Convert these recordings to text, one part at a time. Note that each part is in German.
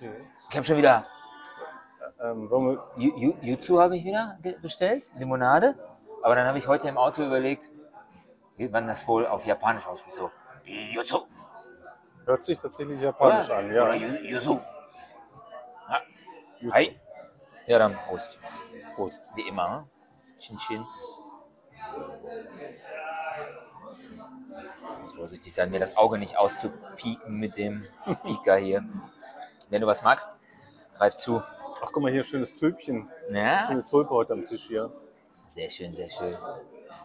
Ich habe schon wieder Ähm, Jutsu habe ich wieder bestellt, Limonade. Aber dann habe ich heute im Auto überlegt, wie man das wohl auf Japanisch ausspricht. So, Jutsu. hört sich tatsächlich japanisch Oder? an, ja. Oder Yuzu. Ja. Jutsu. Hi. Ja, dann Prost. Prost. Wie immer. hm? Chin Chin. Muss vorsichtig sein, mir das Auge nicht auszupieken mit dem Pika hier. Wenn du was magst, greif zu. Ach, guck mal hier, schönes Tülpchen. Ja, Schöne Tulpe heute am Tisch hier. sehr schön, sehr schön.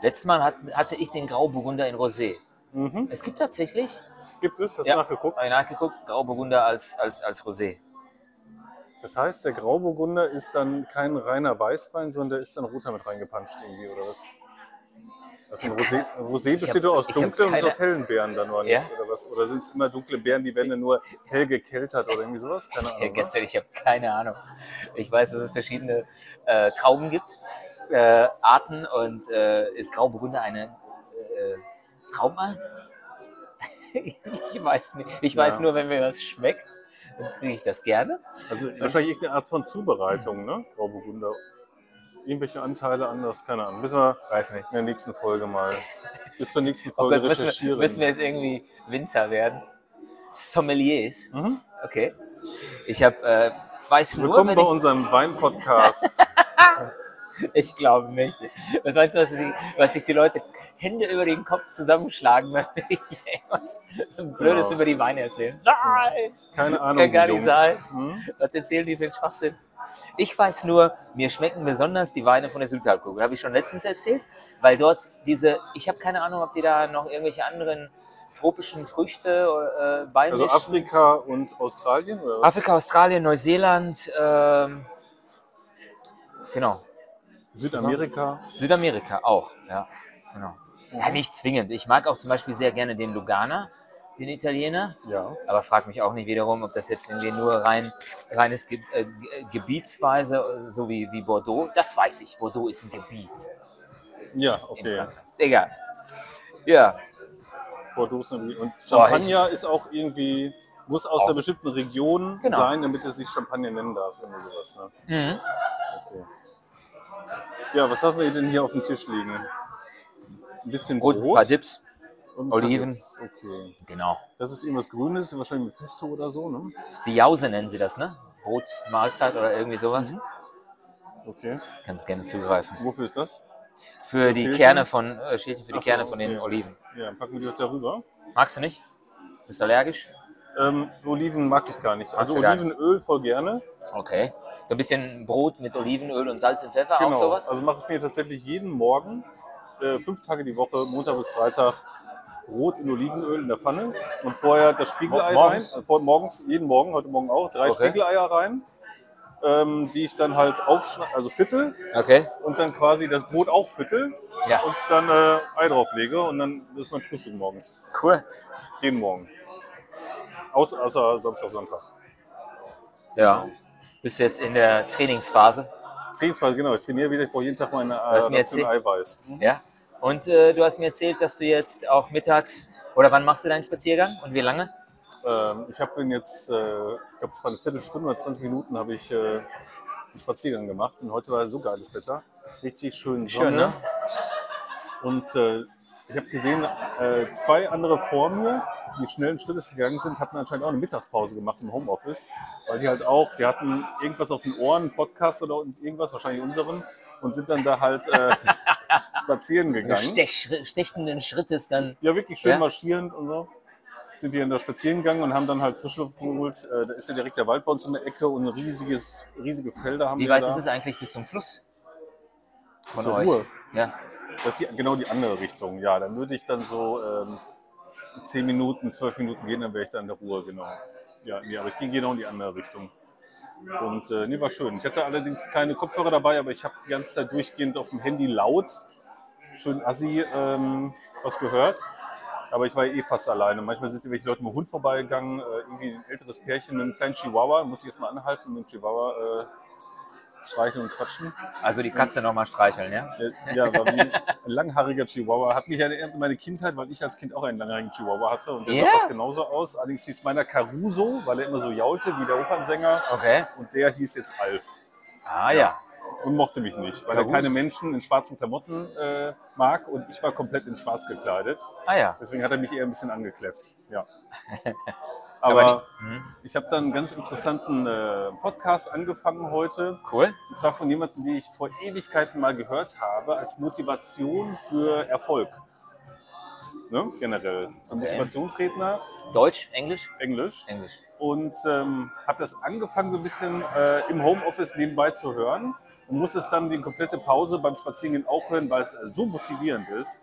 Letztes Mal hat, hatte ich den Grauburgunder in Rosé. Mhm. Es gibt tatsächlich, Gibt es? Hast Ja. du nachgeguckt? habe ich nachgeguckt, Grauburgunder als, als, als Rosé. Das heißt, der Grauburgunder ist dann kein reiner Weißwein, sondern der ist dann roter mit reingepanscht irgendwie, oder was? Also ein Rosé, Rosé besteht doch aus dunklen und aus hellen Beeren dann, oder nicht? Ja? Oder was? Oder sind es immer dunkle Beeren, die werden dann nur hell gekeltert oder irgendwie sowas? Keine Ja, Ahnung. ne? ganz ehrlich, ich habe keine Ahnung. Ich weiß, dass es verschiedene äh, Trauben gibt, äh, Arten und äh, ist Grauburgunder eine äh, Traubenart? ich weiß nicht. Ich weiß Ja. nur, wenn mir was schmeckt, dann trinke ich das gerne. Also wahrscheinlich irgendeine Art von Zubereitung, ne? Grauburgunder. Irgendwelche Anteile anders, keine Ahnung. Müssen wir Weiß nicht. in der nächsten Folge mal. Bis zur nächsten Oh Folge Gott, müssen, wir, recherchieren. müssen wir jetzt irgendwie Winzer werden? Sommeliers? mhm. Okay. Ich habe, äh, weiß nur, Willkommen bei ich, unserem Wein-Podcast. Ich glaube nicht. Was meinst du, was sich, was sich die Leute Hände über den Kopf zusammenschlagen, wenn ich irgendwas so ein Blödes Genau. über die Weine erzählen? Nein! Keine Ahnung. Kann gar nicht Jungs. sein. Hm? Was erzählen die für einen Schwachsinn? Ich weiß nur, mir schmecken besonders die Weine von der Südhalbkugel. Habe ich schon letztens erzählt, weil dort diese, ich habe keine Ahnung, ob die da noch irgendwelche anderen tropischen Früchte äh, beimischen. Also Afrika und Australien oder was? Afrika, Australien, Neuseeland, ähm, genau. Südamerika. Südamerika auch, ja. Genau. Ja, nicht zwingend. Ich mag auch zum Beispiel sehr gerne den Lugana, den Italiener. Ja. Aber frag mich auch nicht wiederum, ob das jetzt irgendwie nur rein reines Ge äh, Ge- Gebietsweise, äh, so wie, wie Bordeaux. Das weiß ich. Bordeaux ist ein Gebiet. Ja, okay. Egal. Ja, Bordeaux ist irgendwie- und Champagner ist auch irgendwie, muss aus Auch. einer bestimmten Region Genau. sein, damit es sich Champagner nennen darf. Irgendwie sowas, ne? mhm. Okay. Ja, was haben wir denn hier auf dem Tisch liegen? Ein bisschen Brot, Brot. ein paar Dips. Und Oliven. Okay. Genau. Das ist irgendwas Grünes, wahrscheinlich mit Pesto oder so, ne? Die Jause nennen sie das, ne? Brot, Mahlzeit oder irgendwie sowas. Mhm. Okay. Kannst gerne zugreifen. Wofür ist das? Für die Schälchen? Kerne von, äh, Schälchen für die Ach so, Kerne von den okay. Oliven. Ja, dann packen wir die darüber. Magst du nicht? Bist du allergisch? Ähm, Oliven mag ich gar nicht. Also du gar Olivenöl voll gerne. Okay. So ein bisschen Brot mit Olivenöl und Salz und Pfeffer, auch Genau. sowas? Also mache ich mir tatsächlich jeden Morgen, äh, fünf Tage die Woche, Montag bis Freitag, Brot in Olivenöl in der Pfanne und vorher das Spiegelei Mo- morgens? rein. Vor, morgens, jeden Morgen, heute Morgen auch, drei Okay. Spiegeleier rein, ähm, die ich dann halt aufschneide, also viertel Okay. und dann quasi das Brot auch viertel Ja. und dann äh, Ei drauflege und dann das ist mein Frühstück morgens. Cool. Jeden Morgen. Außer, außer Samstag, Sonntag. Ja. Bist du jetzt in der Trainingsphase? Trainingsphase, genau. Ich trainiere wieder, ich brauche jeden Tag meine äh, erzählt. Eiweiß. Ja. Und äh, du hast mir erzählt, dass du jetzt auch mittags oder wann machst du deinen Spaziergang und wie lange? Ähm, ich habe jetzt, äh, ich glaube, es war eine Viertelstunde oder 20 Minuten, habe ich äh, einen Spaziergang gemacht. Und heute war so geiles Wetter. Richtig schön Sonne. Schön, ne? Und äh, ich habe gesehen, äh, zwei andere vor mir, die schnellen Schrittes gegangen sind, hatten anscheinend auch eine Mittagspause gemacht im Homeoffice. Weil die halt auch, die hatten irgendwas auf den Ohren, einen Podcast oder irgendwas, wahrscheinlich unseren, und sind dann da halt äh, spazieren gegangen. Stech, stechenden Schrittes dann. Ja, wirklich schön Ja? marschierend und so. Sind die dann da spazieren geganuen und haben dann halt Frischluft geholt. Äh, da ist ja direkt der Wald bei uns um der Ecke und ein riesiges, riesige Felder haben Wie wir weit da. ist es eigentlich bis zum Fluss? Von Zur euch? Ruhr. Ja. Das ist die, genau die andere Richtung. Ja, dann würde ich dann so ähm, 10 Minuten, 12 Minuten gehen, dann wäre ich da in der Ruhe, genau. Ja, nee, aber ich gehe genau in die andere Richtung. Und äh, nee, war schön. Ich hatte allerdings keine Kopfhörer dabei, aber ich habe die ganze Zeit durchgehend auf dem Handy laut, schön assi, ähm, was gehört. Aber ich war eh fast alleine. Manchmal sind irgendwelche Leute mit dem Hund vorbeigegangen, äh, irgendwie ein älteres Pärchen mit kleinen Chihuahua, muss ich erst mal anhalten, mit dem Chihuahua streicheln und quatschen. Also die Katze nochmal streicheln, ja? Äh, Ja, war wie ein langhariger Chihuahua. Hat mich erinnert an meine Kindheit, weil ich als Kind auch einen langhaarigen Chihuahua hatte. Und der Ja. sah fast genauso aus. Allerdings hieß meiner Caruso, weil er immer so jaulte wie der Opernsänger. Okay. Und der hieß jetzt Alf. Ah ja. Und mochte mich nicht, weil Caruso. er keine Menschen in schwarzen Klamotten äh, mag. Und ich war komplett in schwarz gekleidet. Ah ja. Deswegen hat er mich eher ein bisschen angekläfft. Ja. Aber mhm. ich habe dann einen ganz interessanten äh, Podcast angefangen heute. Cool. Und zwar von jemandem, den ich vor Ewigkeiten mal gehört habe, als Motivation für Erfolg. Ne? Generell. So ein Okay. Motivationsredner, Deutsch, Englisch? Englisch. Englisch. Und ähm, habe das angefangen, so ein bisschen äh, im Homeoffice nebenbei zu hören. Und musste es dann die komplette Pause beim Spazierengehen auch hören, weil es so motivierend ist,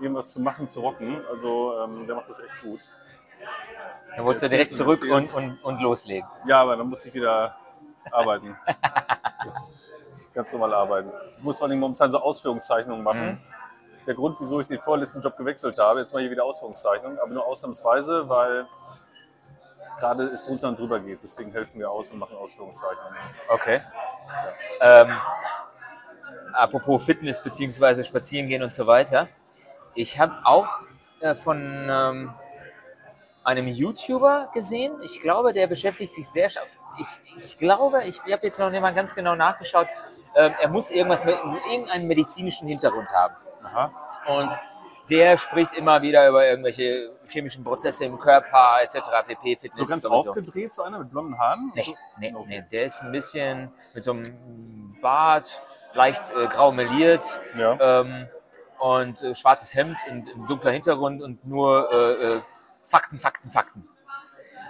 irgendwas zu machen, zu rocken. Also ähm, der macht das echt gut. Dann wolltest du direkt zurück und, und, und loslegen. Ja, aber dann musste ich wieder arbeiten. Ganz normal arbeiten. Ich muss vor allem momentan so Ausführungszeichnungen machen. Mhm. Der Grund, wieso ich den vorletzten Job gewechselt habe, jetzt mal hier wieder Ausführungszeichnungen, aber nur ausnahmsweise, weil gerade es drunter und drüber geht. Deswegen helfen wir aus und machen Ausführungszeichnungen. Okay. Ähm, apropos Fitness beziehungsweise spazieren gehen und so weiter. Ich habe auch äh, von ähm, einem YouTuber gesehen. Ich glaube, der beschäftigt sich sehr scharf. Ich, ich glaube, ich habe jetzt noch nicht mal ganz genau nachgeschaut. Ähm, er muss irgendwas mit irgendeinen medizinischen Hintergrund haben. Aha. Und der spricht immer wieder über irgendwelche chemischen Prozesse im Körper etc. pp. Fitness So ganz sowieso. aufgedreht, so einer mit blonden Haaren? Nee, So- nee, Okay. nee, der ist ein bisschen mit so einem Bart, leicht äh, grau meliert Ja. ähm, und äh, schwarzes Hemd und dunkler Hintergrund und nur äh, äh, Fakten, Fakten, Fakten.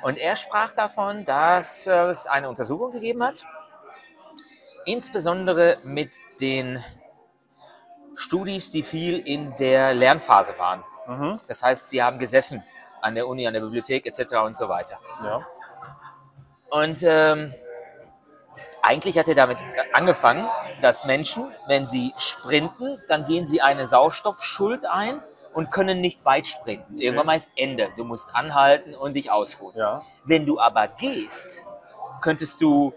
Und er sprach davon, dass es eine Untersuchung gegeben hat, insbesondere mit den Studis, die viel in der Lernphase waren. Mhm. Das heißt, sie haben gesessen an der Uni, an der Bibliothek etc. und so weiter. ja. Und ähm, eigentlich hat er damit angefangen, dass Menschen, wenn sie sprinten, dann gehen sie eine Sauerstoffschuld ein und können nicht weit sprinten. Irgendwann mal ist Ende. Du musst anhalten und dich ausruhen. Ja. Wenn du aber gehst, könntest du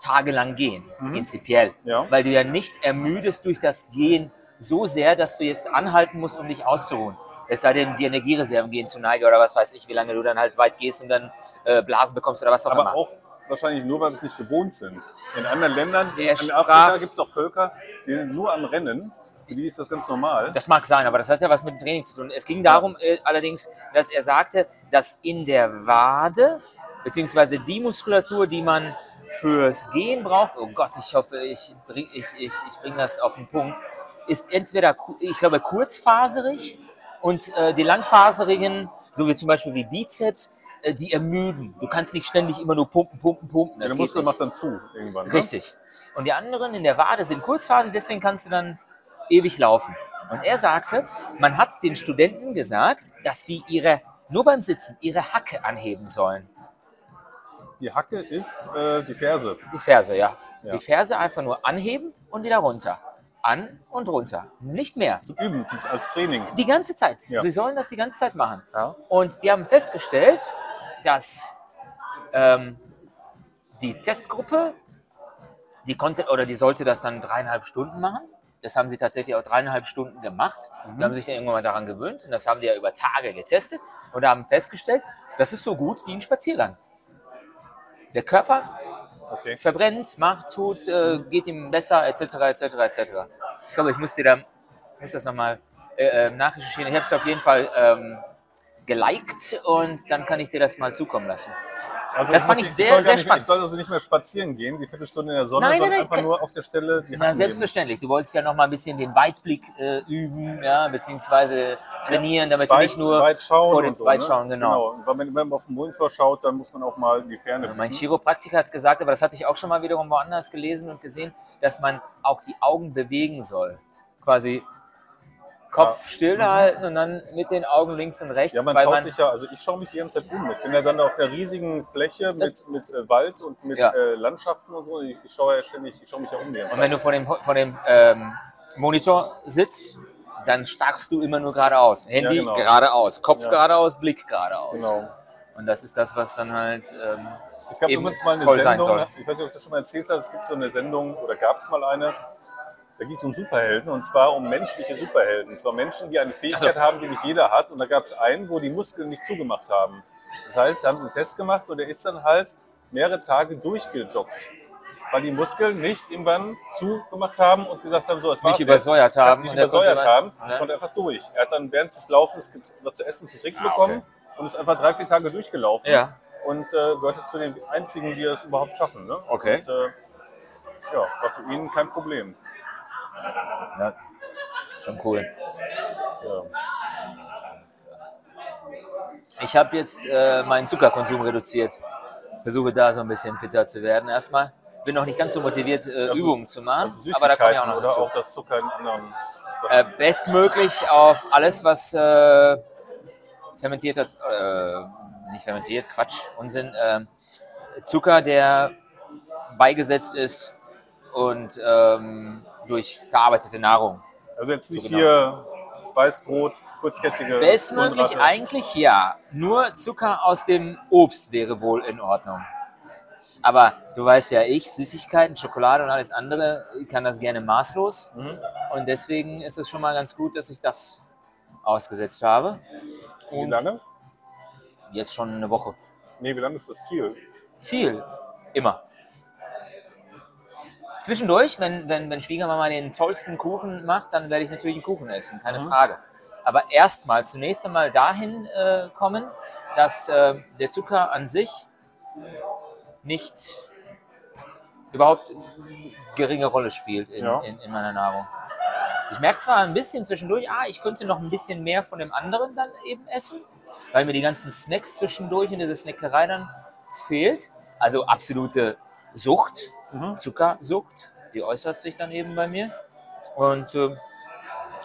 tagelang gehen, Mhm. prinzipiell. Ja. Weil du ja nicht ermüdest durch das Gehen so sehr, dass du jetzt anhalten musst, um dich auszuruhen. Es sei denn, die Energiereserven gehen zu Neige oder was weiß ich, wie lange du dann halt weit gehst und dann äh, Blasen bekommst oder was auch Aber immer. auch wahrscheinlich nur, weil wir es nicht gewohnt sind. In anderen Ländern, Der in Afrika gibt es auch Völker, die sind nur am Rennen. Für die ist das ganz normal. Das mag sein, aber das hat ja was mit dem Training zu tun. Es ging darum äh, allerdings, dass er sagte, dass in der Wade, beziehungsweise die Muskulatur, die man fürs Gehen braucht, oh Gott, ich hoffe, ich bringe ich, ich, ich bring das auf den Punkt, ist entweder, ich glaube, kurzfaserig und äh, die langfaserigen, so wie zum Beispiel wie Bizeps, äh, die ermüden. Du kannst nicht ständig immer nur pumpen, pumpen, pumpen. Das der Muskel macht dann zu irgendwann. Ne? Richtig. Und die anderen in der Wade sind kurzphasig, deswegen kannst du dann ewig laufen. Und er sagte, man hat den Studenten gesagt, dass die ihre, nur beim Sitzen, ihre Hacke anheben sollen. Die Hacke ist äh, die Ferse. Die Ferse, ja. Ja. Die Ferse einfach nur anheben und wieder runter. An und runter. Nicht mehr. Zum Üben, zum, als Training. Die ganze Zeit. Ja. Sie sollen das die ganze Zeit machen. Ja. Und die haben festgestellt, dass ähm, die Testgruppe, die konnte oder die sollte das dann dreieinhalb Stunden machen. Das haben sie tatsächlich auch dreieinhalb Stunden gemacht. Die haben sich dann irgendwann mal daran gewöhnt und das haben die ja über Tage getestet und haben festgestellt, das ist so gut wie ein Spaziergang. Der Körper Okay. verbrennt, macht, tut, äh, geht ihm besser, etc., etc., etc. Ich glaube, ich muss dir da, muss das nochmal äh, äh, nachrecherchieren. Ich habe es auf jeden Fall ähm, geliked und dann kann ich dir das mal zukommen lassen. Also Das fand ich ich sehr, gar sehr nicht, spannend. Ich soll also nicht mehr spazieren gehen, die Viertelstunde in der Sonne, Nein, nein, sondern nein, einfach kann- nur auf der Stelle die Na, Hacken nehmen. selbstverständlich. Du wolltest ja nochmal ein bisschen den Weitblick äh, üben, ja, beziehungsweise trainieren, damit du Weit, nicht nur weit schauen vor dem so, weit ne? genau. Und Wenn, wenn man auf den Monitor schaut, dann muss man auch mal in die Ferne Mein blicken. Chiropraktiker hat gesagt, aber das hatte ich auch schon mal wiederum woanders gelesen und gesehen, dass man auch die Augen bewegen soll. Quasi Kopf Ja. stillhalten und dann mit den Augen links und rechts, Ja, man schaut man sich ja, also ich schaue mich die ganze Zeit um. Ich bin ja dann auf der riesigen Fläche mit, mit äh, Wald und mit Ja. äh, Landschaften und so. Ich, ich schaue ja ständig, ich schaue mich ja um die ganze und wenn Zeit. du vor dem, vor dem ähm, Monitor sitzt, dann starrst du immer nur geradeaus. Handy genau. geradeaus, Kopf Ja. geradeaus, Blick geradeaus. Genau. Und das ist das, was dann halt ähm, Es gab eben übrigens mal eine Sendung, ich weiß nicht, ob ich das schon mal erzählt habe, es gibt so eine Sendung, oder gab es mal eine, da ging es um Superhelden und zwar um menschliche Superhelden. Und zwar Menschen, die eine Fähigkeit so. haben, die nicht jeder hat. Und da gab es einen, wo die Muskeln nicht zugemacht haben. Das heißt, da haben sie einen Test gemacht und der ist dann halt mehrere Tage durchgejoggt. Weil die Muskeln nicht irgendwann zugemacht haben und gesagt haben, so, es war's Nicht übersäuert jetzt. haben. Nicht und übersäuert haben, Ja. konnte einfach durch. Er hat dann während des Laufens was zu essen, zu trinken Ah, bekommen okay. und ist einfach drei, vier Tage durchgelaufen Ja. und äh, gehörte zu den einzigen, die das überhaupt schaffen. Ne? Okay. Und, äh, ja, war für ihn kein Problem. Ja. Schon cool. Tja. Ich habe jetzt äh, meinen Zuckerkonsum reduziert. Versuche da so ein bisschen fitter zu werden erstmal. Bin noch nicht ganz so motiviert, äh, Also- Übungen zu machen, Also aber da komme ich auch noch oder dazu. auch das Zucker in anderen. Äh, bestmöglich auf alles, was äh, fermentiert hat, äh, nicht fermentiert, Quatsch, Unsinn, äh, Zucker, der beigesetzt ist und ähm, durch verarbeitete Nahrung. also jetzt nicht so genau. hier Weißbrot, kurzkettige Bestmöglich Kohlenhydrate. eigentlich ja. Nur Zucker aus dem Obst wäre wohl in Ordnung. Aber du weißt ja, ich, Süßigkeiten, Schokolade und alles andere, kann das gerne maßlos. Mhm. Und deswegen ist es schon mal ganz gut, dass ich das ausgesetzt habe. Wie Und lange? Jetzt schon eine Woche. Nee, wie lange ist das Ziel? Ziel. Immer. Zwischendurch, wenn, wenn, wenn Schwiegermama den tollsten Kuchen macht, dann werde ich natürlich einen Kuchen essen, keine Mhm. Frage. Aber erstmal, zunächst einmal dahin äh, kommen, dass äh, der Zucker an sich nicht überhaupt geringe Rolle spielt in, Ja. in, in meiner Nahrung. Ich merke zwar ein bisschen zwischendurch, ah, ich könnte noch ein bisschen mehr von dem anderen dann eben essen, weil mir die ganzen Snacks zwischendurch in dieser Snackerei dann fehlt. Also absolute Sucht, Mhm. Zuckersucht, die äußert sich dann eben bei mir. Und äh,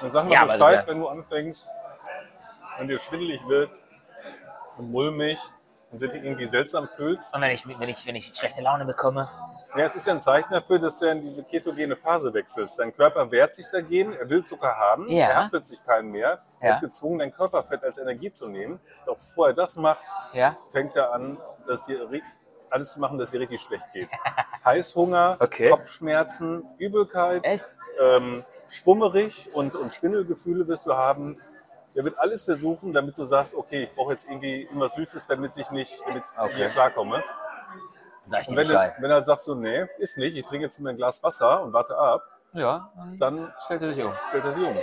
Dann sag mal Ja, Bescheid, wenn du anfängst, wenn dir schwindelig wird und mulmig und du dich irgendwie seltsam fühlst. und wenn ich, wenn, ich, wenn ich schlechte Laune bekomme, Ja, es ist ja ein Zeichen dafür, dass du in diese ketogene Phase wechselst. Dein Körper wehrt sich dagegen, er will Zucker haben, Ja. er hat plötzlich keinen mehr. Er Ja. ist gezwungen, dein Körperfett als Energie zu nehmen. Doch bevor er das macht, ja, fängt er an, dass ri- alles zu machen, dass dir richtig schlecht geht. Heißhunger, Okay. Kopfschmerzen, Übelkeit, echt? ähm, schwummerig und, und Schwindelgefühle wirst du haben. Der wird alles versuchen, damit du sagst, okay, ich brauche jetzt irgendwie irgendwas Süßes, damit ich nicht, damit ich Okay. hier klarkomme. Sag ich Und wenn du, Bescheid. wenn halt sagst so, nee, ist nicht, ich trinke jetzt immer ein Glas Wasser und warte ab, Ja, dann dann stellt er sich um. stellt er sie um.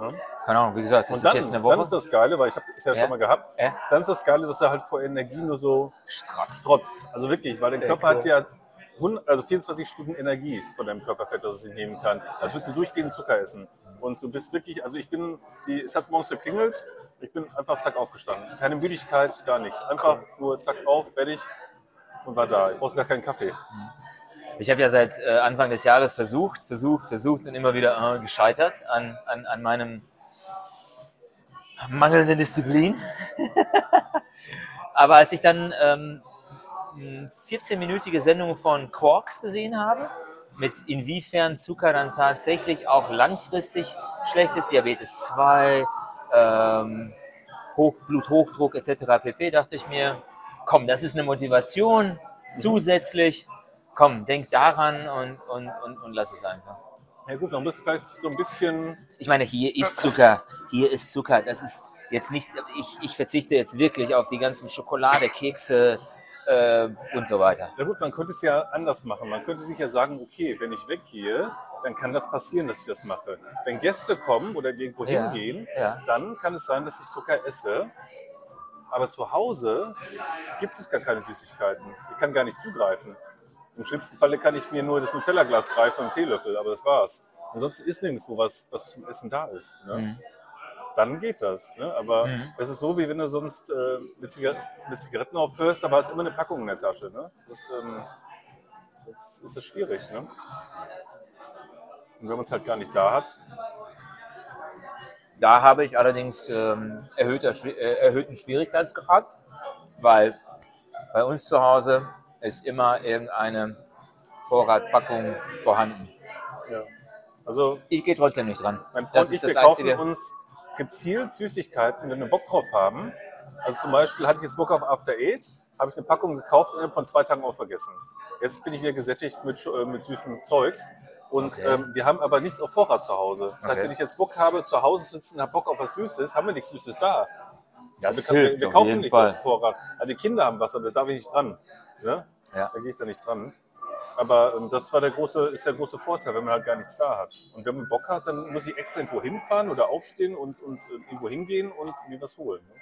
Ja? Keine Ahnung, wie gesagt, das Und dann, ist jetzt eine Woche. dann ist das Geile, weil ich habe das ja, Ja. schon mal gehabt, Ja. dann ist das Geile, dass er halt vor Energie nur so Strotz. trotzt. Also wirklich, weil dein Körper cool. hat ja 100, also 24 Stunden Energie von deinem Körperfett, das es sich nehmen kann. Als würdest du durchgehend Zucker essen. Und du bist wirklich, also ich bin, die, es hat morgens geklingelt, ich bin einfach zack aufgestanden. Keine Müdigkeit, gar nichts. Einfach nur zack auf, fertig und war da. Ich brauchte gar keinen Kaffee. Ich habe ja seit äh, Anfang des Jahres versucht, versucht, versucht und immer wieder äh, gescheitert an, an, an meinem mangelnden Disziplin. Aber als ich dann ähm, eine 14-minütige Sendung von Quarks gesehen habe, mit inwiefern Zucker dann tatsächlich auch langfristig schlecht ist, Diabetes 2, ähm, Hoch, Bluthochdruck etc. pp., dachte ich mir, komm, das ist eine Motivation zusätzlich. Komm, denk daran und, und, und, und lass es einfach. Ja gut, man muss vielleicht so ein bisschen, Ich meine, hier ist Zucker, hier ist Zucker. Das ist jetzt nicht, ich, ich verzichte jetzt wirklich auf die ganzen Schokolade, Kekse äh, und so weiter. na gut, man könnte es ja anders machen. Man könnte sich ja sagen, okay, wenn ich weggehe, dann kann das passieren, dass ich das mache. Wenn Gäste kommen oder irgendwo Ja, hingehen, ja. dann kann es sein, dass ich Zucker esse. Aber zu Hause gibt es gar keine Süßigkeiten. Ich kann gar nicht zugreifen. Im schlimmsten Falle kann ich mir nur das Nutella-Glas greifen und Teelöffel, aber das war's. Ansonsten ist nirgendwo was, was zum Essen da ist. Ne? Mhm. Dann geht das. Ne? Aber Mhm. das ist so, wie wenn du sonst äh, mit, Ziga mit Zigaretten aufhörst, aber hast immer eine Packung in der Tasche. Ne? Das, ähm, das ist das schwierig. Ne? Und wenn man es halt gar nicht da hat, Da habe ich allerdings ähm, erhöhter, äh, erhöhten Schwierigkeitsgrad, weil bei uns zu Hause ist immer irgendeine Vorratpackung vorhanden. ja. also Ich gehe trotzdem nicht dran. Mein Freund Das und ich, wir kaufen Einzige. uns gezielt Süßigkeiten, wenn wir Bock drauf haben. Also zum Beispiel hatte ich jetzt Bock auf After Eight, habe ich eine Packung gekauft und innerhalb von zwei Tagen auch vergessen. Jetzt bin ich wieder gesättigt mit, äh, mit süßem Zeugs. Und Okay. ähm, wir haben aber nichts auf Vorrat zu Hause. Das heißt, Okay. wenn ich jetzt Bock habe, zu Hause sitzen, habe Bock auf was Süßes, haben wir nichts Süßes da. Das wir, hilft wir auf kaufen jeden nichts Fall. auf Vorrat. Also die Kinder haben was, aber da darf ich nicht dran. Ne? Ja. Da gehe ich da nicht dran. Aber ähm, das war der große, ist der große Vorteil, wenn man halt gar nichts da hat. Und wenn man Bock hat, dann muss ich extra irgendwo hinfahren oder aufstehen und, und äh, irgendwo hingehen und mir was holen. Ne?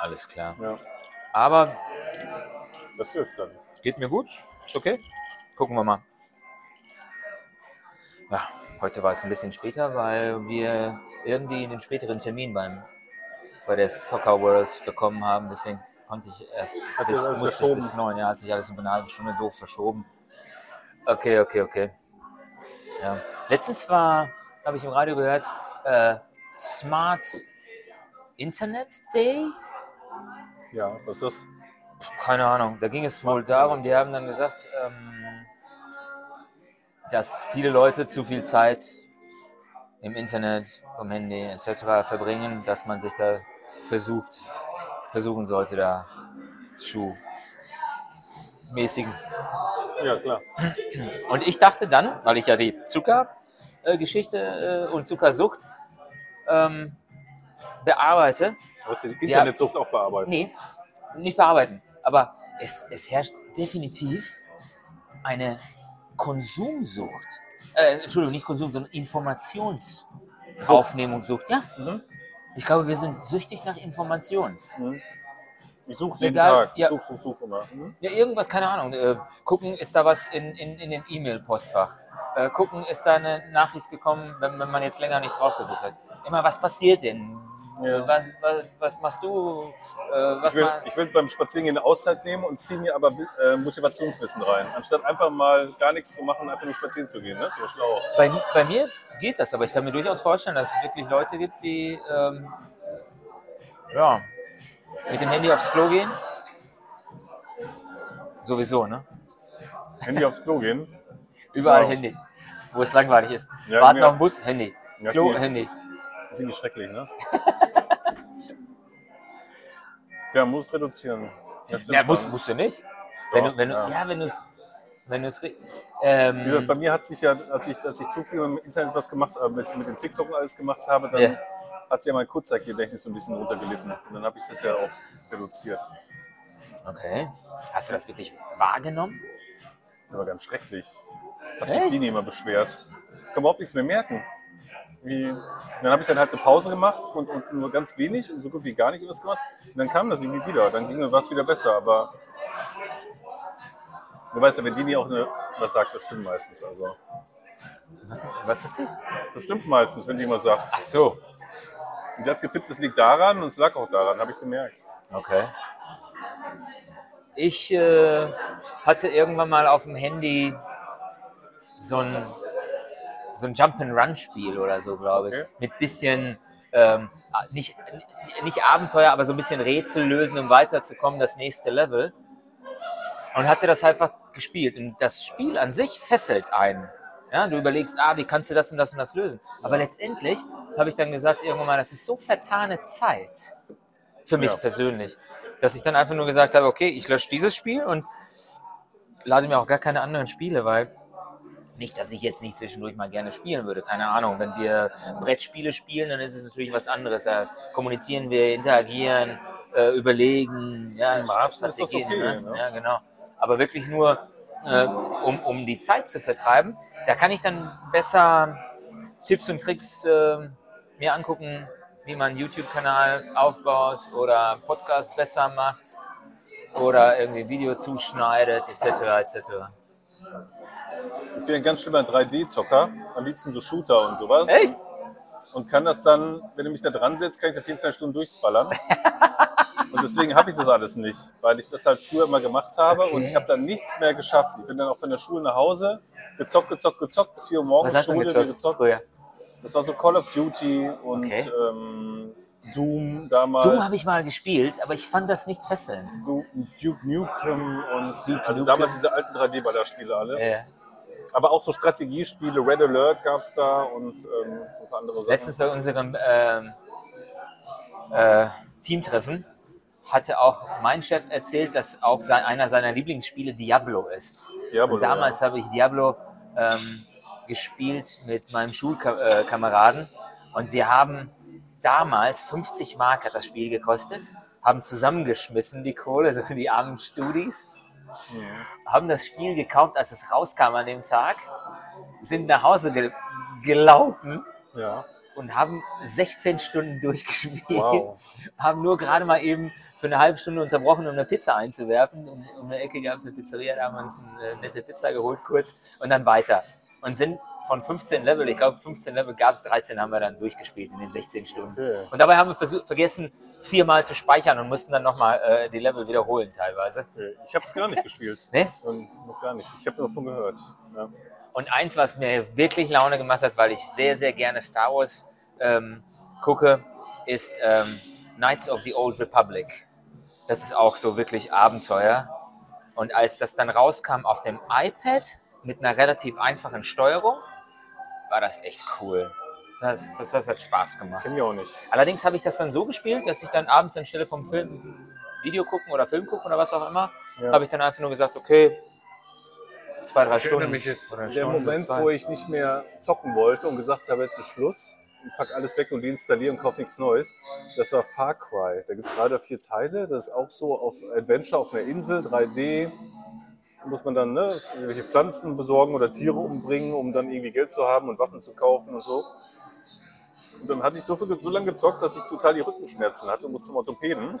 Alles klar. Ja, Aber das hilft dann. geht mir gut. Ist okay. Gucken wir mal. Ja, heute war es ein bisschen später, weil wir irgendwie einen späteren Termin beim, bei der Soccer World bekommen haben. Deswegen konnte ich erst Hat bis, musste ich bis neun. Ja, hat sich alles um eine halbe Stunde doof verschoben. Okay, okay, okay. Ja. Letztens war, habe ich im Radio gehört, äh, Smart Internet Day. Ja, was ist das? Keine Ahnung. Da ging es wohl darum, die haben dann gesagt, ähm, dass viele Leute zu viel Zeit im Internet, am Handy etc. verbringen, dass man sich da versucht, versuchen sollte, da zu mäßigen. Ja, klar. Und ich dachte dann, weil ich ja die Zuckergeschichte äh, und Zuckersucht ähm, bearbeite, Du musst die Internetsucht auch bearbeiten. Nee, nicht bearbeiten. Aber es, es herrscht definitiv eine Konsumsucht. Äh, Entschuldigung, nicht Konsum, sondern Informationsaufnehmungssucht. Ja, Mhm. Ich glaube, wir sind süchtig nach Informationen. Mhm. Ich suche jeden Egal, Tag. ja. Such, such, such immer. Mhm. Ja, irgendwas, keine Ahnung. Äh, gucken, ist da was in, in, in dem E-Mail-Postfach. Äh, gucken, ist da eine Nachricht gekommen, wenn, wenn man jetzt länger nicht drauf geguckt hat. Immer, was passiert denn? Ja. Was, was, was machst du? Äh, was Ich will, ma- ich will beim Spazierengehen eine Auszeit nehmen und ziehe mir aber äh, Motivationswissen rein. Anstatt einfach mal gar nichts zu machen, einfach nur spazieren zu gehen. Ne? So schlau. Bei, bei mir geht das, aber ich kann mir durchaus vorstellen, dass es wirklich Leute gibt, die ähm, ja, mit dem Handy aufs Klo gehen. Sowieso, ne? Handy aufs Klo gehen. Überall Wow. Handy. Wo es langweilig ist. Ja, Warten auf den Bus, Handy. Ja, Klo. Handy. Das ist irgendwie schrecklich, ne? ja, muss reduzieren. Ja, musst, musst du nicht. Wenn Doch, du, wenn du, ja. ja. wenn du es. Wenn du es. Wie gesagt, bei Ähm, mir hat sich ja, als ich, als ich zu viel im Internet was gemacht habe, mit, mit dem TikTok und alles gemacht habe, dann Ja. hat sich ja mein Kurzzeitgedächtnis so ein bisschen runtergelitten. Und dann habe ich das ja auch reduziert. okay. Hast du das wirklich wahrgenommen? Das war ganz schrecklich. Hat Echt? sich Dini immer beschwert. Kann überhaupt nichts mehr merken. Wie, und dann habe ich dann halt eine Pause gemacht und, und nur ganz wenig und so gut wie gar nicht was gemacht. Und dann kam das irgendwie wieder. Dann ging mir was wieder besser. Aber du weißt ja, wenn Dini auch eine, was sagt, das stimmt meistens. Also Was, was hat sie? das stimmt meistens, wenn die was sagt. Ach so. Und die hat getippt, es liegt daran und es lag auch daran, habe ich gemerkt. Okay. Ich äh, hatte irgendwann mal auf dem Handy so ein, so ein Jump-and-Run-Spiel oder so, glaube ich. Okay. Mit bisschen, ähm, nicht, nicht Abenteuer, aber so ein bisschen Rätsel lösen, um weiterzukommen, das nächste Level. Und hatte das einfach gespielt. Und das Spiel an sich fesselt einen. Ja, du überlegst, ah, wie kannst du das und das und das lösen? Aber letztendlich habe ich dann gesagt, irgendwann mal, das ist so vertane Zeit für mich Ja. persönlich, dass ich dann einfach nur gesagt habe, okay, ich lösche dieses Spiel und lade mir auch gar keine anderen Spiele, weil nicht, dass ich jetzt nicht zwischendurch mal gerne spielen würde, keine Ahnung. Wenn wir Brettspiele spielen, dann ist es natürlich was anderes. Da kommunizieren wir, interagieren, äh, überlegen, ja, Im Maßen ist das okay, ne? ja, genau. Aber wirklich nur, äh, um, um die Zeit zu vertreiben, da kann ich dann besser Tipps und Tricks äh, mir angucken, wie man einen YouTube-Kanal aufbaut oder Podcast besser macht oder irgendwie Video zuschneidet, etc. etc. Ich bin ein ganz schlimmer 3D-Zocker, am liebsten so Shooter und sowas. Echt? Und kann das dann, wenn du mich da dran setzt, kann ich da 24 Stunden durchballern. und deswegen habe ich das alles nicht, weil ich das halt früher immer gemacht habe Okay. und ich habe dann nichts mehr geschafft. Ich bin dann auch von der Schule nach Hause, gezockt, gezockt, gezockt, bis 4 Uhr morgens Schule, gezockt gezockt. früher? Das war so Call of Duty und Okay. ähm, Doom damals. Doom habe ich mal gespielt, aber ich fand das nicht fesselnd. Du- Duke Nukem und Duke also Nukem. damals diese alten 3D-Ballerspiele alle. Äh, Aber auch so Strategiespiele, Red Alert gab es da und ähm, so ein paar andere Sachen. letztens bei unserem ähm, äh, Teamtreffen hatte auch mein Chef erzählt, dass auch sein, einer seiner Lieblingsspiele Diablo ist. Diablo, Und damals habe ich Diablo ähm, gespielt mit meinem Schulkameraden und wir haben damals 50 Mark hat das Spiel gekostet, haben zusammengeschmissen die Kohle, so die armen Studis, haben das Spiel gekauft, als es rauskam an dem Tag, sind nach Hause ge gelaufen ja. ja. und haben 16 Stunden durchgespielt. Wow. Haben nur gerade mal eben für eine halbe Stunde unterbrochen, um eine Pizza einzuwerfen. Um, um eine Ecke gab es eine Pizzeria, da haben wir uns eine nette Pizza geholt kurz und dann weiter. Und sind von 15 Level, ich glaube 15 Level gab es, 13 haben wir dann durchgespielt in den 16 Stunden. Okay. Und dabei haben wir versuch, vergessen, viermal zu speichern und mussten dann nochmal äh, die Level wiederholen teilweise. Okay. Ich habe es gar nicht gespielt. Ne? Noch gar nicht. Ich habe davon gehört. Ja. Und eins, was mir wirklich Laune gemacht hat, weil ich sehr, sehr gerne Star Wars ähm, gucke, ist ähm, Knights of the Old Republic. Das ist auch so wirklich Abenteuer. Und als das dann rauskam auf dem iPad mit einer relativ einfachen Steuerung, war das echt cool. Das, das, das hat Spaß gemacht. Kenn ich auch nicht. Allerdings habe ich das dann so gespielt, dass ich dann abends anstelle vom Film Video gucken oder Film gucken oder was auch immer, Ja. habe ich dann einfach nur gesagt, okay, zwei, drei Ich Stunden. mich jetzt oder Stunde, Moment, wo ich nicht mehr zocken wollte und gesagt habe, jetzt ist Schluss. Ich pack alles weg und deinstalliere und kaufe nichts Neues. Das war Far Cry. Da gibt es drei oder vier Teile. Das ist auch so auf Adventure auf einer Insel, 3D. Muss man dann ne, irgendwelche Pflanzen besorgen oder Tiere umbringen, um dann irgendwie Geld zu haben und Waffen zu kaufen und so. Und dann hatte ich so, viel, so lange gezockt, dass ich total die Rückenschmerzen hatte und musste zum Orthopäden.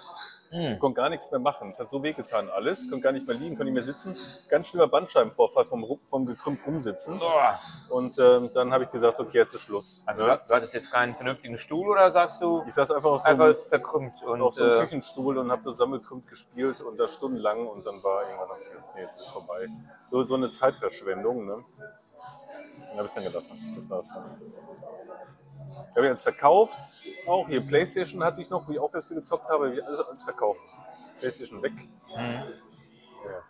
Hm. konnte gar nichts mehr machen. Es hat so wehgetan alles. Konnte gar nicht mehr liegen, konnte nicht mehr sitzen. Ganz schlimmer Bandscheibenvorfall vom, vom gekrümmt rumsitzen. Boah. Und ähm, dann habe ich gesagt, okay, jetzt ist Schluss. Also Ne? du hattest jetzt keinen vernünftigen Stuhl oder sagst du Ich saß einfach auf so, einfach einem, verkrümmt und auf so einem äh, Küchenstuhl und habe zusammengekrümmt gespielt und das stundenlang und dann war irgendwann noch so, nee, jetzt ist vorbei. So, so eine Zeitverschwendung, ne? Dann habe ich es dann gelassen. Das war's dann. Ich habe jetzt verkauft, auch hier Playstation hatte ich noch, wo ich auch ganz viel gezockt habe, habe ich alles, alles verkauft. Playstation weg. mhm. Ja.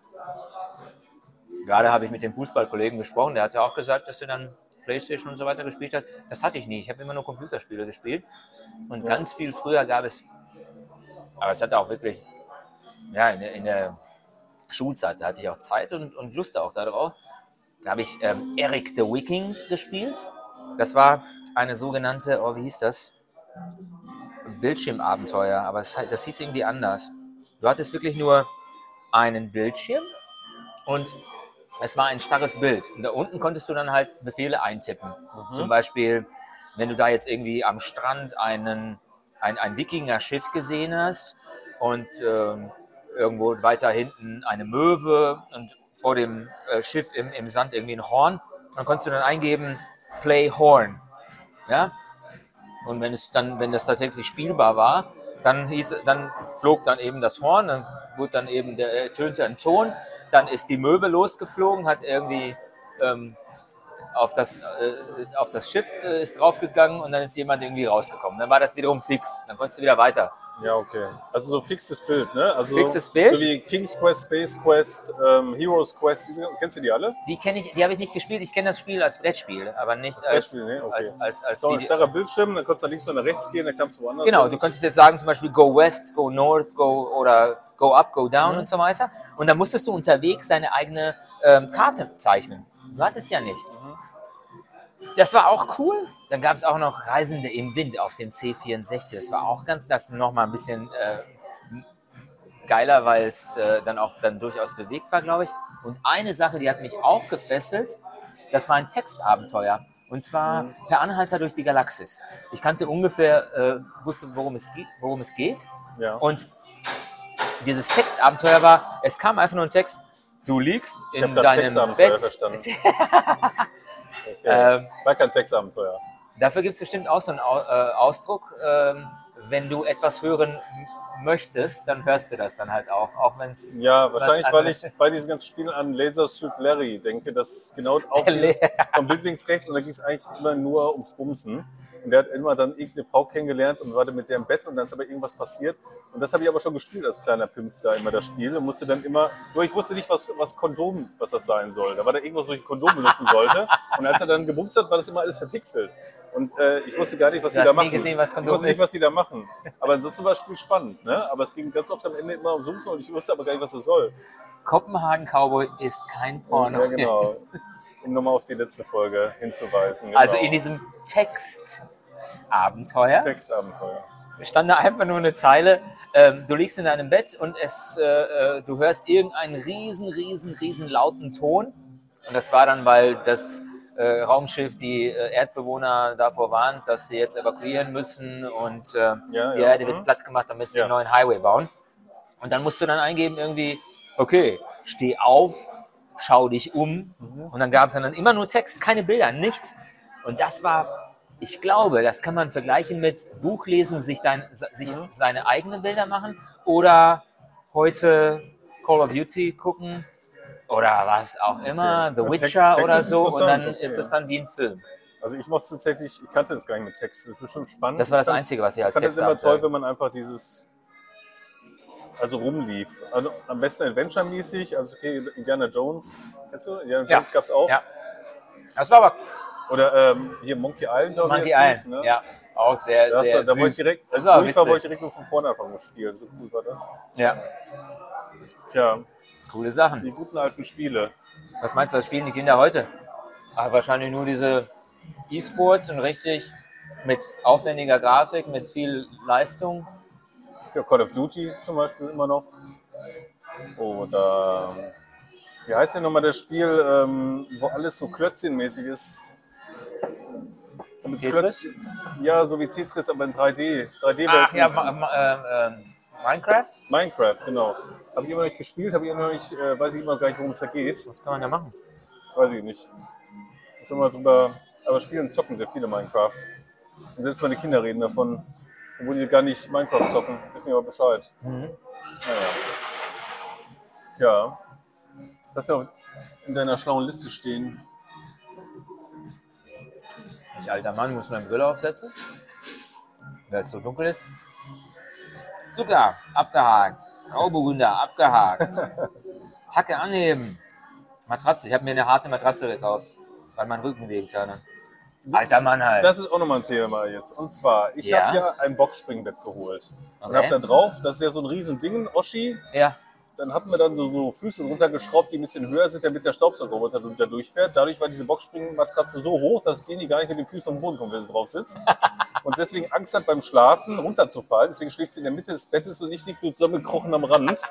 gerade habe ich mit dem Fußballkollegen gesprochen, der hat ja auch gesagt, dass er dann Playstation und so weiter gespielt hat. Das hatte ich nie. Ich habe immer nur Computerspiele gespielt. Und Ja. ganz viel früher gab es, aber es hatte auch wirklich, ja, in der, in der Schulzeit, da hatte ich auch Zeit und, und Lust auch darauf. Da habe ich ähm, Eric the Viking gespielt. Das war eine sogenannte, oh, wie hieß das? Bildschirmabenteuer, aber das, das hieß irgendwie anders. Du hattest wirklich nur einen Bildschirm und es war ein starres Bild. Und da unten konntest du dann halt Befehle eintippen. Zum Beispiel, wenn du da jetzt irgendwie am Strand einen, ein, ein Wikinger-Schiff gesehen hast und ähm, irgendwo weiter hinten eine Möwe und vor dem äh, Schiff im, im Sand irgendwie ein Horn, dann konntest du dann eingeben, Play Horn. Ja? Und wenn es dann, wenn das tatsächlich spielbar war, dann hieß, dann flog dann eben das Horn, dann wurde dann eben der ertönte ein Ton, dann ist die Möwe losgeflogen, hat irgendwie ähm, auf das, äh, auf das Schiff äh, ist draufgegangen und dann ist jemand irgendwie rausgekommen. Dann war das wiederum fix. Dann konntest du wieder weiter. Ja, okay. Also so fixes Bild, ne? Also Fixes Bild? So wie King's Quest, Space Quest, ähm, Heroes Quest, diese, kennst du die alle? Die kenne ich, die habe ich nicht gespielt. Ich kenne das Spiel als Brettspiel, aber nicht als, Brettspiel, ne? Okay. als, als, als So ein starrer Bildschirm, dann konntest du nach links oder nach rechts gehen, dann kamst du woanders Genau, hin. du könntest jetzt sagen, zum Beispiel go west, go north, go oder go up, go down Mhm. und so weiter. Und dann musstest du unterwegs deine eigene ähm, Karte zeichnen. Du hattest ja nichts. Mhm. Das war auch cool. Dann gab es auch noch Reisende im Wind auf dem C64. Das war auch ganz, das noch mal ein bisschen äh, geiler, weil es äh, dann auch dann durchaus bewegt war, glaube ich. Und eine Sache, die hat mich auch gefesselt, das war ein Textabenteuer. Und zwar Mhm. per Anhalter durch die Galaxis. Ich kannte ungefähr, äh, wusste, worum es, geht, worum es geht. Ja. Und dieses Textabenteuer war, es kam einfach nur ein Text, du liegst ich in deinem Bett. verstanden. Okay. Ähm, War kein Sexabenteuer. Dafür gibt es bestimmt auch so einen Au- äh, Ausdruck, ähm, wenn du etwas hören möchtest, dann hörst du das dann halt auch, auch wenn es Ja, wahrscheinlich, weil ich bei diesen ganzen Spielen an Laser Suit Larry denke, das genau auch dieses vom Bild links rechts und da ging es eigentlich immer nur ums Bumsen. Und der hat immer dann irgendeine Frau kennengelernt und war dann mit der im Bett und dann ist aber irgendwas passiert. Und das habe ich aber schon gespielt als kleiner Pimpf da immer das Spiel und musste dann immer, nur ich wusste nicht, was, was Kondom, was das sein soll. Da war da irgendwas, wo ich ein Kondom benutzen sollte. Und als er dann gebumst hat, war das immer alles verpixelt. Und äh, ich wusste gar nicht, was Du die da nie machen. gesehen, was ich Kondom wusste nicht, was die da machen. Aber so zum Beispiel spannend, ne? Aber es ging ganz oft am Ende immer um Sumsen und ich wusste aber gar nicht, was das soll. Kopenhagen Cowboy ist kein Porno. Ja, genau. Um nochmal auf die letzte Folge hinzuweisen. Genau. Also in diesem Textabenteuer Textabenteuer. stand da einfach nur eine Zeile. Ähm, du liegst in deinem Bett und es, äh, äh, du hörst irgendeinen riesen, riesen, riesen lauten Ton. Und das war dann, weil das äh, Raumschiff die äh, Erdbewohner davor warnt, dass sie jetzt evakuieren müssen und äh, Ja, die ja. Erde wird Mhm. platt gemacht, damit sie Ja. einen neuen Highway bauen. Und dann musst du dann eingeben irgendwie, okay, steh auf, schau dich um. Mhm. Und dann gab es dann immer nur Text, keine Bilder, nichts. Und das war, ich glaube, das kann man vergleichen mit Buchlesen, sich, dein, sich Mhm. seine eigenen Bilder machen oder heute Call of Duty gucken oder was auch immer, The Ja, Text- Witcher Text oder ist so. Und dann okay. ist das dann wie ein Film. Also ich mochte tatsächlich, ich kannte das gar nicht mit Text. Das ist bestimmt spannend. Das war das Ich fand- Einzige, was ich Ich als fand es Text immer toll, wenn man einfach dieses, also rumlief. Also am besten Adventure-mäßig, also okay, Indiana Jones, kennst du? Indiana Ja. Jones gab's auch. Ja. Das war aber Oder ähm, hier Monkey Island, glaube Monkey Island. ne? Ja, auch sehr, Da, hast sehr da süß. direkt, Das als war ich durch war, wollte ich direkt nur von vorne anfangen spielen. So cool war das. Ja, Tja, coole Sachen. die guten alten Spiele. Was meinst du, was spielen die Kinder heute? Ach, wahrscheinlich nur diese E-Sports und richtig mit aufwendiger Grafik, mit viel Leistung. Ja, Call of Duty zum Beispiel immer noch. Oder wie heißt denn nochmal das Spiel, ähm, wo alles so klötzchenmäßig ist? So mit Tetris? Ja, so wie Tetris, aber in 3D. 3D Ach ja, ma, ma, äh, Minecraft? Minecraft, genau. Habe ich immer noch nicht gespielt, habe ich immer noch nicht, äh, weiß ich immer gar nicht, worum es da geht. Was kann man da machen? Weiß ich nicht. Das ist immer drüber, aber spielen und zocken sehr viele Minecraft. Und selbst meine Kinder reden davon, obwohl die gar nicht Minecraft zocken, wissen die aber Bescheid. Mhm. Naja. Ja. Das ja auch in deiner schlauen Liste stehen. Ich alter Mann muss meine Brille aufsetzen, weil es so dunkel ist. Zucker, abgehakt. Grauburgunder, abgehakt. Hacke anheben. Matratze, ich habe mir eine harte Matratze gekauft, weil mein Rücken wehgetan hat. Alter Mann halt. Das ist auch nochmal ein Thema jetzt. Und zwar, ich Ja. habe ja ein Boxspringbett geholt. Und Okay. habe da drauf, das ist ja so ein riesen Ding, Oschi. ja, Dann hatten wir dann so, so Füße runtergeschraubt, die ein bisschen höher sind, damit der Staubsaugerroboter da durchfährt. Dadurch war diese Boxspringmatratze so hoch, dass Dini gar nicht mit den Füßen am Boden kommt, wenn sie drauf sitzt. Und deswegen Angst hat beim Schlafen runterzufallen. Deswegen schläft sie in der Mitte des Bettes und ich liege so zusammengekrochen am Rand.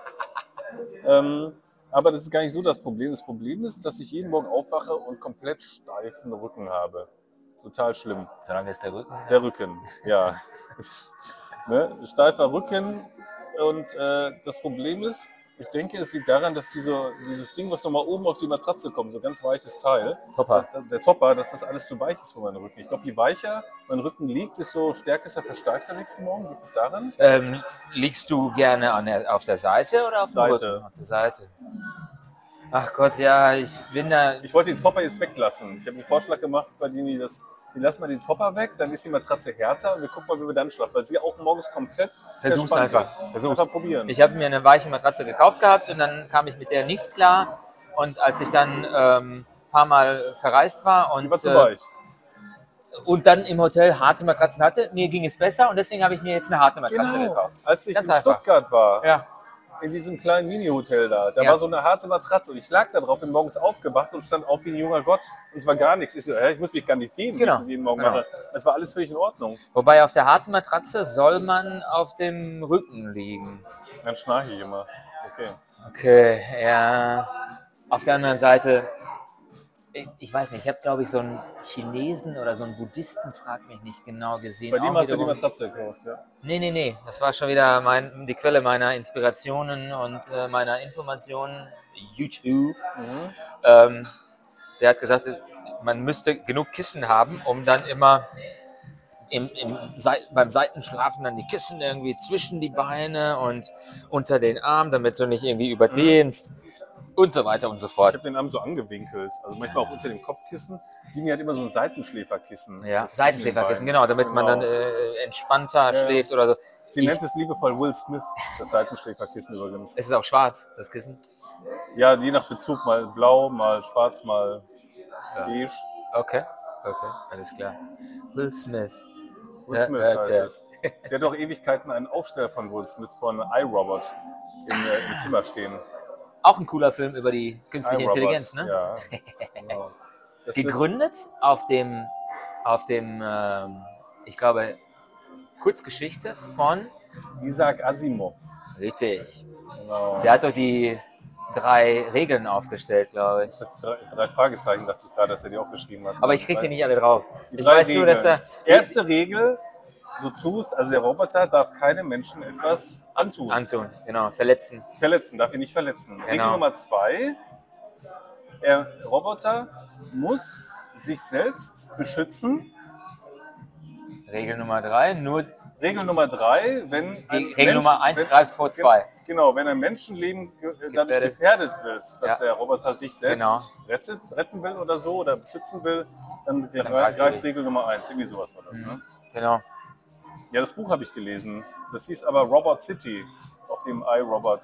Ähm, aber das ist gar nicht so das Problem. Das Problem ist, dass ich jeden Morgen aufwache und komplett steifen Rücken habe. Total schlimm. solange ist der Rücken. Der Rücken, ja. ne? Steifer Rücken. Und äh, das Problem ist, ich denke, es liegt daran, dass diese, dieses Ding, was nochmal oben auf die Matratze kommt, so ganz weiches Teil, Topper. der, der Topper, dass das alles zu weich ist für meinen Rücken. Ich glaube, je weicher mein Rücken liegt, desto stärker ist er versteift am nächsten Morgen. Liegt es daran? Ähm, liegst du gerne an der, auf der Seite oder auf dem Seite. Auf der Seite. Ach Gott, ja, ich bin da. Ich wollte den Topper jetzt weglassen. Ich habe den Vorschlag gemacht bei Dini, dass wir lassen mal den Topper weg, dann ist die Matratze härter und wir gucken mal, wie wir dann schlafen, weil sie auch morgens komplett Versuch's verspannt einfach. Ist. Versuch's. Einfach probieren. Ich habe mir eine weiche Matratze gekauft gehabt und dann kam ich mit der nicht klar. Und als ich dann ähm, ein paar Mal verreist war und, die war zu äh, weich. und dann im Hotel harte Matratzen hatte, mir ging es besser und deswegen habe ich mir jetzt eine harte Matratze Genau. gekauft. Als ich Ganz in einfach. Stuttgart war, Ja. In diesem kleinen Mini-Hotel da, da Ja. war so eine harte Matratze und ich lag da drauf, bin morgens aufgewacht und stand auf wie ein junger Gott. Und es war gar nichts. Ich so, hä, ich muss mich gar nicht dehnen, Genau. wie ich das jeden Morgen Genau. mache. Es war alles völlig in Ordnung. Wobei auf der harten Matratze soll man auf dem Rücken liegen. Dann schnarche ich immer. Okay. Okay, ja. Auf der anderen Seite, ich, weiß nicht, ich habe glaube ich so einen Chinesen oder so einen Buddhisten, frag mich nicht genau gesehen. Bei dem hast du die wiederum- Matratze gekauft, ja. Nee, nee, nee. Das war schon wieder mein, die Quelle meiner Inspirationen und äh, meiner Informationen. YouTube. Mhm. Ähm, der hat gesagt, man müsste genug Kissen haben, um dann immer im, im, beim Seitenschlafen dann die Kissen irgendwie zwischen die Beine und unter den Arm, damit du nicht irgendwie überdehnst und so weiter und so Ich fort. habe den Arm so angewinkelt. Also manchmal auch unter dem Kopfkissen. Dini hat immer so ein Seitenschläferkissen. Ja, Seitenschläferkissen, genau, damit man dann Genau. äh, entspannter Ja. schläft oder so. Sie ich- nennt es liebevoll Will Smith, das Seitenschläferkissen übrigens. Es ist auch schwarz, das Kissen. Ja, je nach Bezug, mal blau, mal schwarz, mal Ja. beige. Okay. Okay, alles klar. Will Smith. Will Ja, Smith ja, heißt es. Sie hat auch Ewigkeiten einen Aufsteller von Will Smith von iRobot im, äh, im Zimmer stehen. Auch ein cooler Film über die künstliche iRobot, Intelligenz, ne? Ja. Genau. Gegründet auf dem, auf dem, ähm, ich glaube, Kurzgeschichte von, Isaac Asimov. richtig, Genau. der hat doch die drei Regeln aufgestellt, glaube ich. Drei, drei Fragezeichen, dachte ich gerade, dass er die auch geschrieben hat. Aber ich kriege die nicht alle drauf. Die Ich weiß nur, dass da, Regeln. Erste Regel, du tust, also der Roboter darf keinem Menschen etwas antun. antun, genau, verletzen. verletzen, darf ihn nicht verletzen. Regel Genau. Nummer zwei, der Roboter muss sich selbst beschützen. Regel Nummer drei, nur Regel Nummer drei, wenn ein Regel Mensch- Nummer eins wenn, greift vor zwei. Genau, wenn ein Menschenleben äh, dadurch Gefährdet. gefährdet wird, dass Ja. der Roboter sich selbst Genau. rettet, retten will oder so oder beschützen will, dann, gre- greift Regel Nummer eins. Irgendwie sowas war das. Mhm. Ne? Genau. Ja, das Buch habe ich gelesen. Das hieß aber Robot City, auf dem iRobot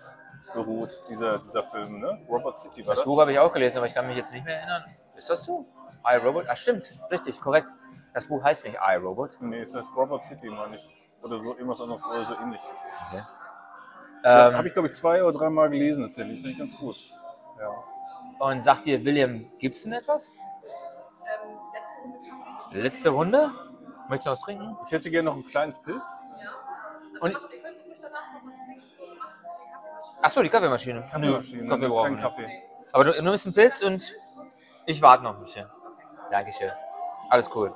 beruht, dieser, dieser Film. Ne? Robot City war Das das. Buch habe ich auch gelesen, aber ich kann mich jetzt nicht mehr erinnern. Ist das so? iRobot? Ah, stimmt, richtig, korrekt. Das Buch heißt nicht iRobot. Nee, es heißt Robot City, meine ich. Oder so irgendwas anderes oder so ähnlich. Ähm, Habe ich, glaube ich, zwei oder drei Mal gelesen tatsächlich. Finde ich ganz gut. Ja. und sagt dir William Gibson etwas? Letzte Runde? Möchtest du was trinken? Ich hätte gerne noch ein kleines Pilz. Und, achso, die Kaffeemaschine. Kaffeemaschine, Nö, Kaffee brauchen kein wir Kaffee. Aber du, du nimmst einen Pilz und ich warte noch ein bisschen. Dankeschön. Alles cool.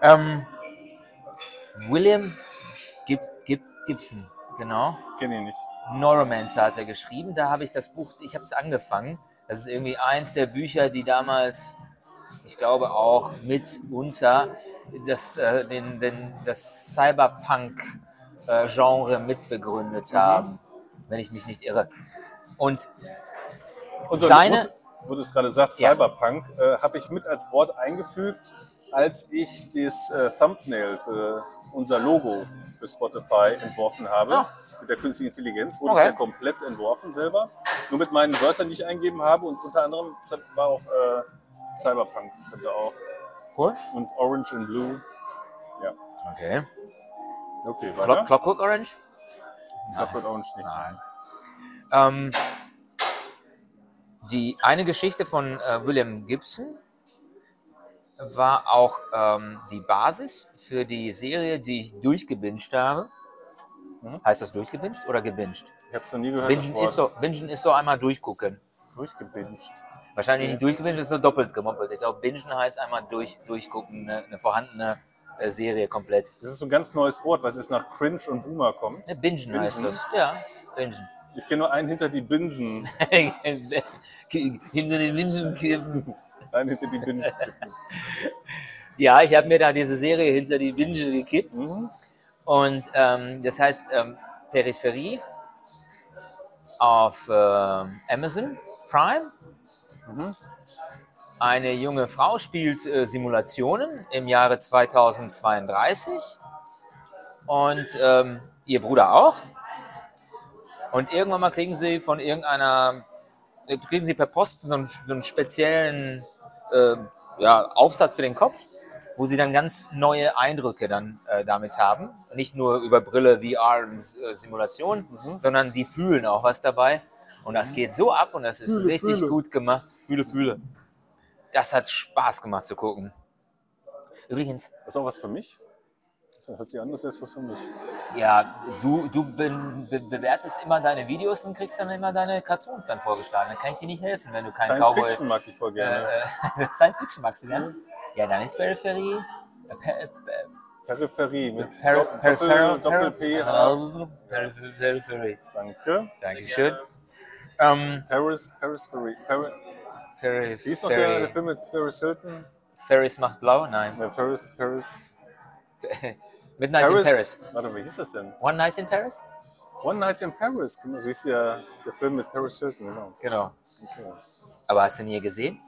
Ähm, William Gib, Gib, Gibson, genau. Kenne ich nicht. Neuromancer hat er geschrieben. Da habe ich das Buch, ich habe es angefangen. Das ist irgendwie eins der Bücher, die damals, ich glaube auch mitunter das, äh, den, den, das Cyberpunk-Genre mitbegründet haben, wenn ich mich nicht irre. Und Und so, Seine- wo, wo du es gerade sagst, Ja. Cyberpunk, äh, habe ich mit als Wort eingefügt, als ich das äh, Thumbnail für unser Logo für Spotify entworfen habe. Ah. Mit der künstlichen Intelligenz wurde Okay. es ja komplett entworfen selber. Nur mit meinen Wörtern, die ich eingeben habe. Und unter anderem war auch äh, Cyberpunk, da auch. cool. Und Orange and Blue. Ja. Okay. Okay, Clock, weiter. Clockwork Orange? Clockwork Orange nicht. Nein. Ähm, die eine Geschichte von äh, William Gibson war auch ähm, die Basis für die Serie, die ich durchgebinged habe. Mhm. Heißt das durchgebinged oder gebinged? Ich habe es noch nie gehört, Bingen ist, doch, bingen ist doch einmal durchgucken. Durchgebinged. Wahrscheinlich nicht durchgebinged, ist nur doppelt gemoppelt. Ich glaube, bingen heißt einmal durch, durchgucken, eine, eine vorhandene äh, Serie komplett. Das ist so ein ganz neues Wort, was jetzt nach Cringe und Boomer kommt. Ne, bingen heißt Bingen? das. Ja, bingen. Ich kenne nur einen hinter die Bingen. Hinter den Bingen kippen. Einen hinter die Bingen. Ja, ich habe mir da diese Serie hinter die Binge gekippt. mhm. Und ähm, das heißt ähm, Peripherie auf ähm, Amazon Prime. Mhm. Eine junge Frau spielt äh, Simulationen im Jahre 2032 und ähm, ihr Bruder auch. Und irgendwann mal kriegen sie von irgendeiner, äh, kriegen sie per Post so einen, so einen speziellen äh, ja, Aufsatz für den Kopf, wo sie dann ganz neue Eindrücke dann äh, damit haben. Nicht nur über Brille, VR und äh, Simulation, Mhm. sondern die fühlen auch was dabei. Und das geht so ab und das ist Fühle, richtig fühle. gut gemacht. Fühle, fühle. Das hat Spaß gemacht zu gucken. Übrigens, Das ist auch was für mich. Das hört sich an, als wäre es was für mich. ja, du, du be be bewertest immer deine Videos und kriegst dann immer deine Cartoons dann vorgeschlagen. Dann kann ich dir nicht helfen, wenn du kein Science Cowboy... Fiction mag ich voll gerne. Äh, äh, Science Fiction magst du gern? Ja, dann ist Peripherie... Äh, per, äh, Peripherie mit per, Doppel- Doppel P. Peripherie. Danke. Dankeschön. Ähm, Paris, Paris, Paris. Wie ist noch der, der. Film mit Paris Hilton? Ferris macht blau? Nein. Ja, Paris, Paris. Midnight in Paris. Warte, wie hieß das denn? One Night in Paris? One Night in Paris. Genau, so hieß ja der Film mit Paris Hilton, genau. Genau. Okay. Aber hast du nie gesehen?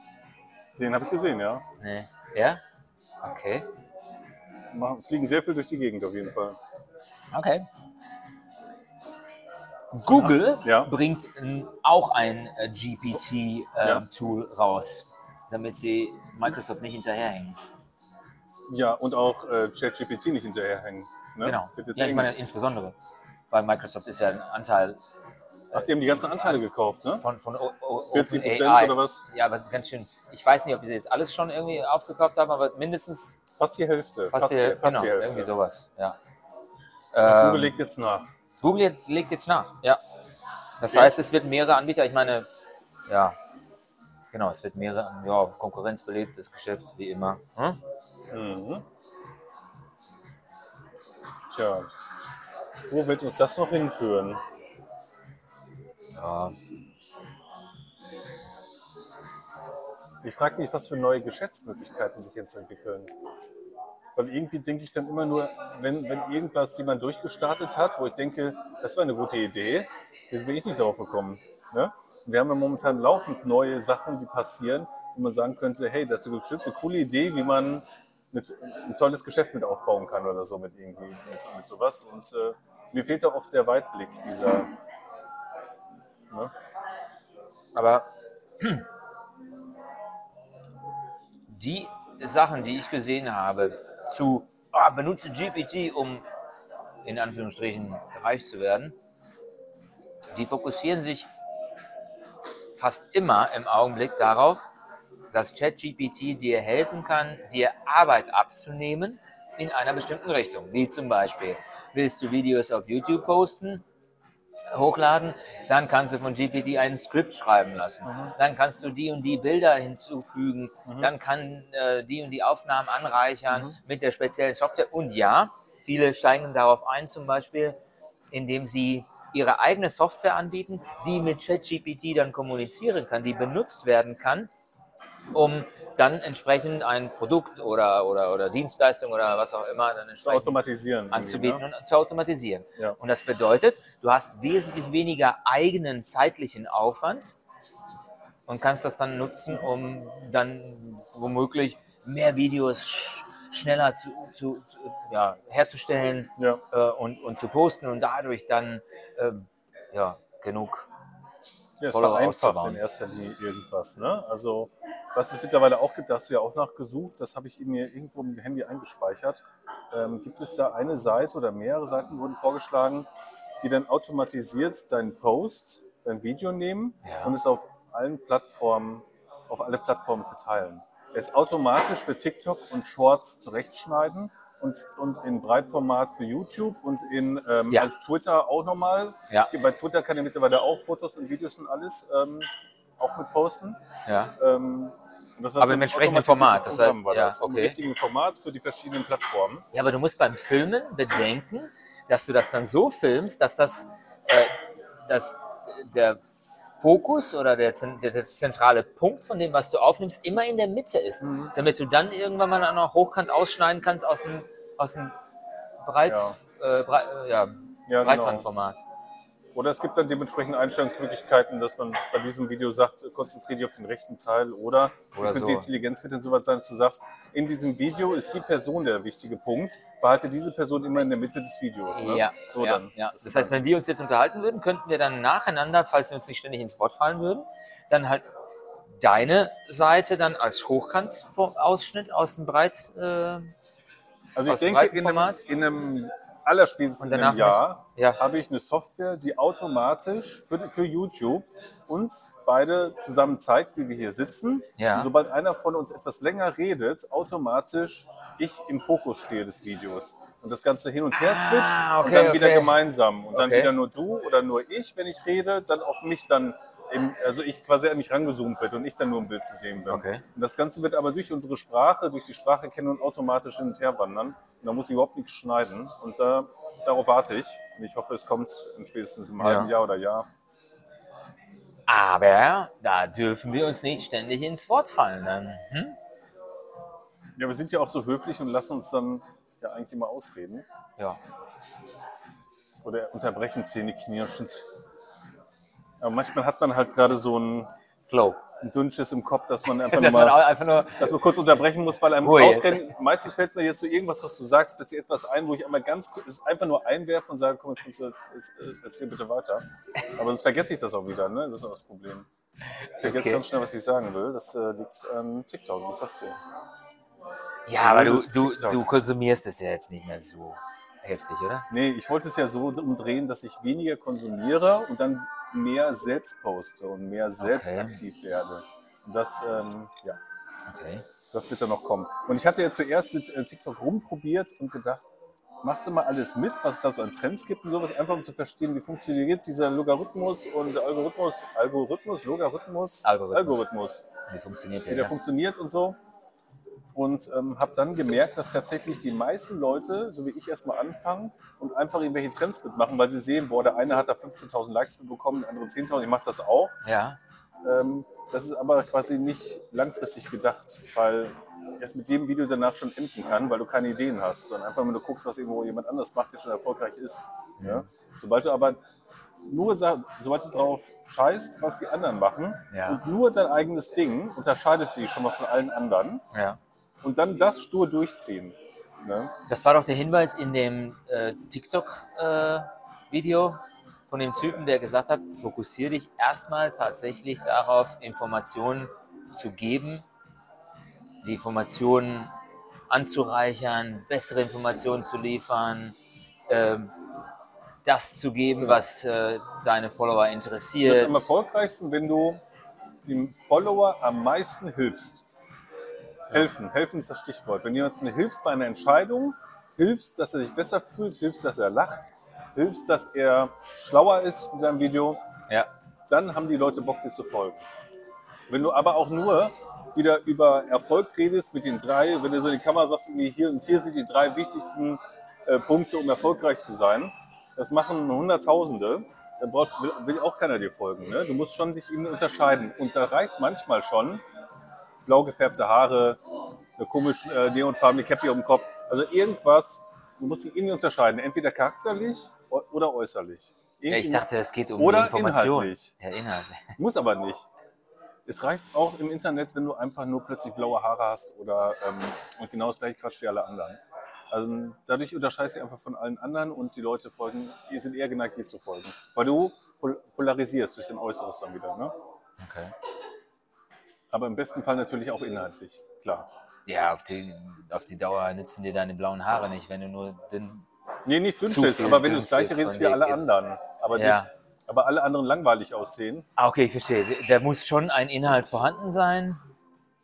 Den habe ich gesehen, ja. Nee. Ja? Okay. Machen, fliegen sehr viel durch die Gegend auf jeden Fall. Okay. Google Ja. bringt auch ein äh, Ja. GPT-Tool raus. damit sie Microsoft nicht hinterherhängen. Ja, und auch äh, ChatGPT nicht hinterherhängen. Ne? Genau. Ja, ich meine insbesondere, weil Microsoft ist ja ein Anteil Ach, die haben die ganzen Anteile gekauft, ne? von, von o o 40 Prozent oder was? Ja, aber ganz schön. Ich weiß nicht, ob sie jetzt alles schon irgendwie aufgekauft haben, aber mindestens Fast die Hälfte. fast, die, fast genau, die Hälfte. irgendwie sowas. Ja. Google Ähm, legt jetzt nach. Google legt jetzt nach, ja. Das Ja. heißt, es wird mehrere Anbieter, ich meine, ja, genau, es wird mehrere, ja, konkurrenzbelebtes Geschäft, wie immer. Hm? Mhm. Tja, wo wird uns das noch hinführen? Ja, Ich frage mich, was für neue Geschäftsmöglichkeiten sich jetzt entwickeln. Weil irgendwie denke ich dann immer nur, wenn, wenn irgendwas jemand durchgestartet hat, wo ich denke, das war eine gute Idee, wieso bin ich nicht darauf gekommen? Ne? Wir haben ja momentan laufend neue Sachen, die passieren, wo man sagen könnte, hey, das ist bestimmt eine coole Idee, wie man mit, ein tolles Geschäft mit aufbauen kann oder so mit irgendwie mit, mit sowas. Und äh, mir fehlt auch oft der Weitblick dieser. Ne? aber die Sachen, die ich gesehen habe, zu ah, benutze GPT, um in Anführungsstrichen reich zu werden, die fokussieren sich fast immer im Augenblick darauf, dass ChatGPT dir helfen kann, dir Arbeit abzunehmen in einer bestimmten Richtung. Wie zum Beispiel, willst du Videos auf YouTube posten, hochladen, dann kannst du von GPT ein Skript schreiben lassen. Dann kannst du die und die Bilder hinzufügen. Dann kann äh, die und die Aufnahmen anreichern mit der speziellen Software. Und ja, viele steigen darauf ein, zum Beispiel, indem sie ihre eigene Software anbieten, die mit ChatGPT dann kommunizieren kann, die benutzt werden kann, um dann entsprechend ein Produkt oder, oder, oder Dienstleistung oder was auch immer dann Zu entsprechend automatisieren. irgendwie, anzubieten Ne? und zu automatisieren. Ja. Und das bedeutet, du hast wesentlich weniger eigenen zeitlichen Aufwand und kannst das dann nutzen, um dann womöglich mehr Videos sch schneller zu, zu, zu, ja, herzustellen Ja. äh, und, und zu posten und dadurch dann ähm, ja, genug. Ja, es vereinfacht in erster Linie irgendwas. Ne? Also, was es mittlerweile auch gibt, da hast du ja auch nachgesucht, das habe ich mir irgendwo im Handy eingespeichert. Ähm, gibt es da eine Seite oder mehrere Seiten wurden vorgeschlagen, die dann automatisiert deinen Post, dein Video nehmen Ja. und es auf allen Plattformen, auf alle Plattformen verteilen. Es automatisch für TikTok und Shorts zurechtschneiden und, und in Breitformat für YouTube und in ähm, Ja. als Twitter auch nochmal Ja, bei Twitter kann er mittlerweile auch Fotos und Videos und alles ähm, auch mit posten. ja. Ähm, das war Aber im entsprechenden Format, das heißt, war ja, das. Im okay. richtigen Format für die verschiedenen Plattformen. Ja, aber du musst beim Filmen bedenken, dass du das dann so filmst, dass das äh, dass der Fokus oder der, der, zentrale Punkt von dem, was du aufnimmst, immer in der Mitte ist, Mhm. damit du dann irgendwann mal auch noch hochkant ausschneiden kannst aus dem, aus dem Breit, Äh, Brei, äh, ja, Ja, genau. Oder es gibt dann dementsprechend Einstellungsmöglichkeiten, dass man bei diesem Video sagt, konzentriere dich auf den rechten Teil. Oder, Oder die so. künstliche Intelligenz wird dann so weit sein, dass du sagst, in diesem Video ist die Person der wichtige Punkt. Behalte diese Person immer in der Mitte des Videos. Ne? Ja, so ja, dann. ja. Das Das heißt, wenn wir uns jetzt unterhalten würden, könnten wir dann nacheinander, falls wir uns nicht ständig ins Wort fallen würden, dann halt deine Seite dann als Hochkant-Ausschnitt aus dem Breit. Äh, Also ich denke, in einem, in einem allerspätestens in einem Jahr ja. habe ich eine Software, die automatisch für, für YouTube uns beide zusammen zeigt, wie wir hier sitzen. Ja. Und sobald einer von uns etwas länger redet, automatisch ich im Fokus stehe des Videos. Und das Ganze hin und her switcht Ah, okay, und dann wieder okay. gemeinsam. Und dann Okay. wieder nur du oder nur ich, wenn ich rede, dann auf mich dann, im, also ich quasi an mich rangezoomt wird und ich dann nur im Bild zu sehen bin. Okay. Und das Ganze wird aber durch unsere Sprache, durch die Spracherkennung automatisch hin und her wandern. Und da muss ich überhaupt nichts schneiden. Und da, darauf warte ich. Und ich hoffe, es kommt in spätestens einem Ja. halben Jahr oder Jahr. Aber da dürfen wir uns nicht ständig ins Wort fallen. Dann. Hm? Ja, wir sind ja auch so höflich und lassen uns dann ja eigentlich immer ausreden. Ja. Oder unterbrechen zähneknirschend. Aber manchmal hat man halt gerade so ein, Flow. ein Dünnschiss im Kopf, dass man einfach nur Dass man mal einfach nur. dass man kurz unterbrechen muss, weil einem rausrennt. Meistens fällt mir jetzt so irgendwas, was du sagst, plötzlich etwas ein, wo ich einmal ganz kurz einfach nur einwerfe und sage, komm, jetzt kannst du, jetzt, äh, erzähl bitte weiter. Aber sonst vergesse ich das auch wieder, ne? Das ist auch das Problem. Ich vergesse Okay. ganz schnell, was ich sagen will. Das äh, liegt an TikTok. Was sagst du? Ja, aber du, du, du konsumierst es ja jetzt nicht mehr so heftig, oder? Nee, ich wollte es ja so umdrehen, dass ich weniger konsumiere und dann mehr selbst poste und mehr selbst Okay. aktiv werde. Und das, ähm, ja, Okay. das wird dann noch kommen. Und ich hatte ja zuerst mit äh, TikTok rumprobiert und gedacht, machst du mal alles mit, was es da so an Trends gibt und sowas, einfach um zu verstehen, wie funktioniert dieser Logarithmus und Algorithmus, Algorithmus, Logarithmus, Algorithmus. Algorithmus Wie funktioniert wie der? der Ja? funktioniert und so. Und ähm, habe dann gemerkt, dass tatsächlich die meisten Leute, so wie ich, erstmal anfangen und einfach irgendwelche Trends mitmachen, weil sie sehen, boah, der eine hat da 15.000 Likes für bekommen, der andere 10.000, ich mache das auch. ja. Ähm, das ist aber quasi nicht langfristig gedacht, weil es mit jedem Video danach schon enden kann, weil du keine Ideen hast, sondern einfach, wenn du guckst, was irgendwo jemand anders macht, der schon erfolgreich ist. Ja? Sobald du aber nur, sobald du drauf scheißt, was die anderen machen Ja. und nur dein eigenes Ding, unterscheidest du dich schon mal von allen anderen ja. Und dann das stur durchziehen. Ne? Das war doch der Hinweis in dem äh, TikTok-Video von dem Typen, der gesagt hat, fokussiere dich erstmal tatsächlich darauf, Informationen zu geben, die Informationen anzureichern, bessere Informationen zu liefern, ähm, das zu geben, was äh, deine Follower Du bist interessiert. am erfolgreichsten, wenn du dem Follower am meisten hilfst. Helfen, helfen ist das Stichwort. Wenn jemandem hilfst bei einer Entscheidung, hilfst, dass er sich besser fühlt, hilfst, dass er lacht, hilfst, dass er schlauer ist in seinem Video, Ja, dann haben die Leute Bock, dir zu folgen. Wenn du aber auch nur wieder über Erfolg redest mit den drei, wenn du so in die Kamera sagst, irgendwie hier und hier sind die drei wichtigsten äh, Punkte, um erfolgreich zu sein, das machen Hunderttausende, dann braucht, will, will auch keiner dir folgen. Ne? Du musst schon dich irgendwie unterscheiden. Und da reicht manchmal schon blau gefärbte Haare, eine komische äh, neonfarbene Cappy um den Kopf. Also irgendwas, du musst dich irgendwie unterscheiden, entweder charakterlich oder äußerlich. ja ich dachte, es geht um Oder Information. inhaltlich. Ja, Inhalt. muss aber nicht. Es reicht auch im Internet, wenn du einfach nur plötzlich blaue Haare hast oder ähm, und genau das gleiche Quatsch wie alle anderen. Also dadurch unterscheidest du dich einfach von allen anderen und die Leute folgen, die sind eher geneigt, dir zu folgen. Weil du pol- polarisierst durch dein Äußeres dann wieder. Ne? Okay. Aber im besten Fall natürlich auch inhaltlich, klar. Ja, auf die, auf die Dauer nützen dir deine blauen Haare nicht, wenn du nur dünn. Nee, nicht dünn viel aber wenn du das gleiche redest wie alle anderen, aber, Ja. dich, aber alle anderen langweilig aussehen, Ah, okay, ich verstehe. Da muss schon ein Inhalt vorhanden sein.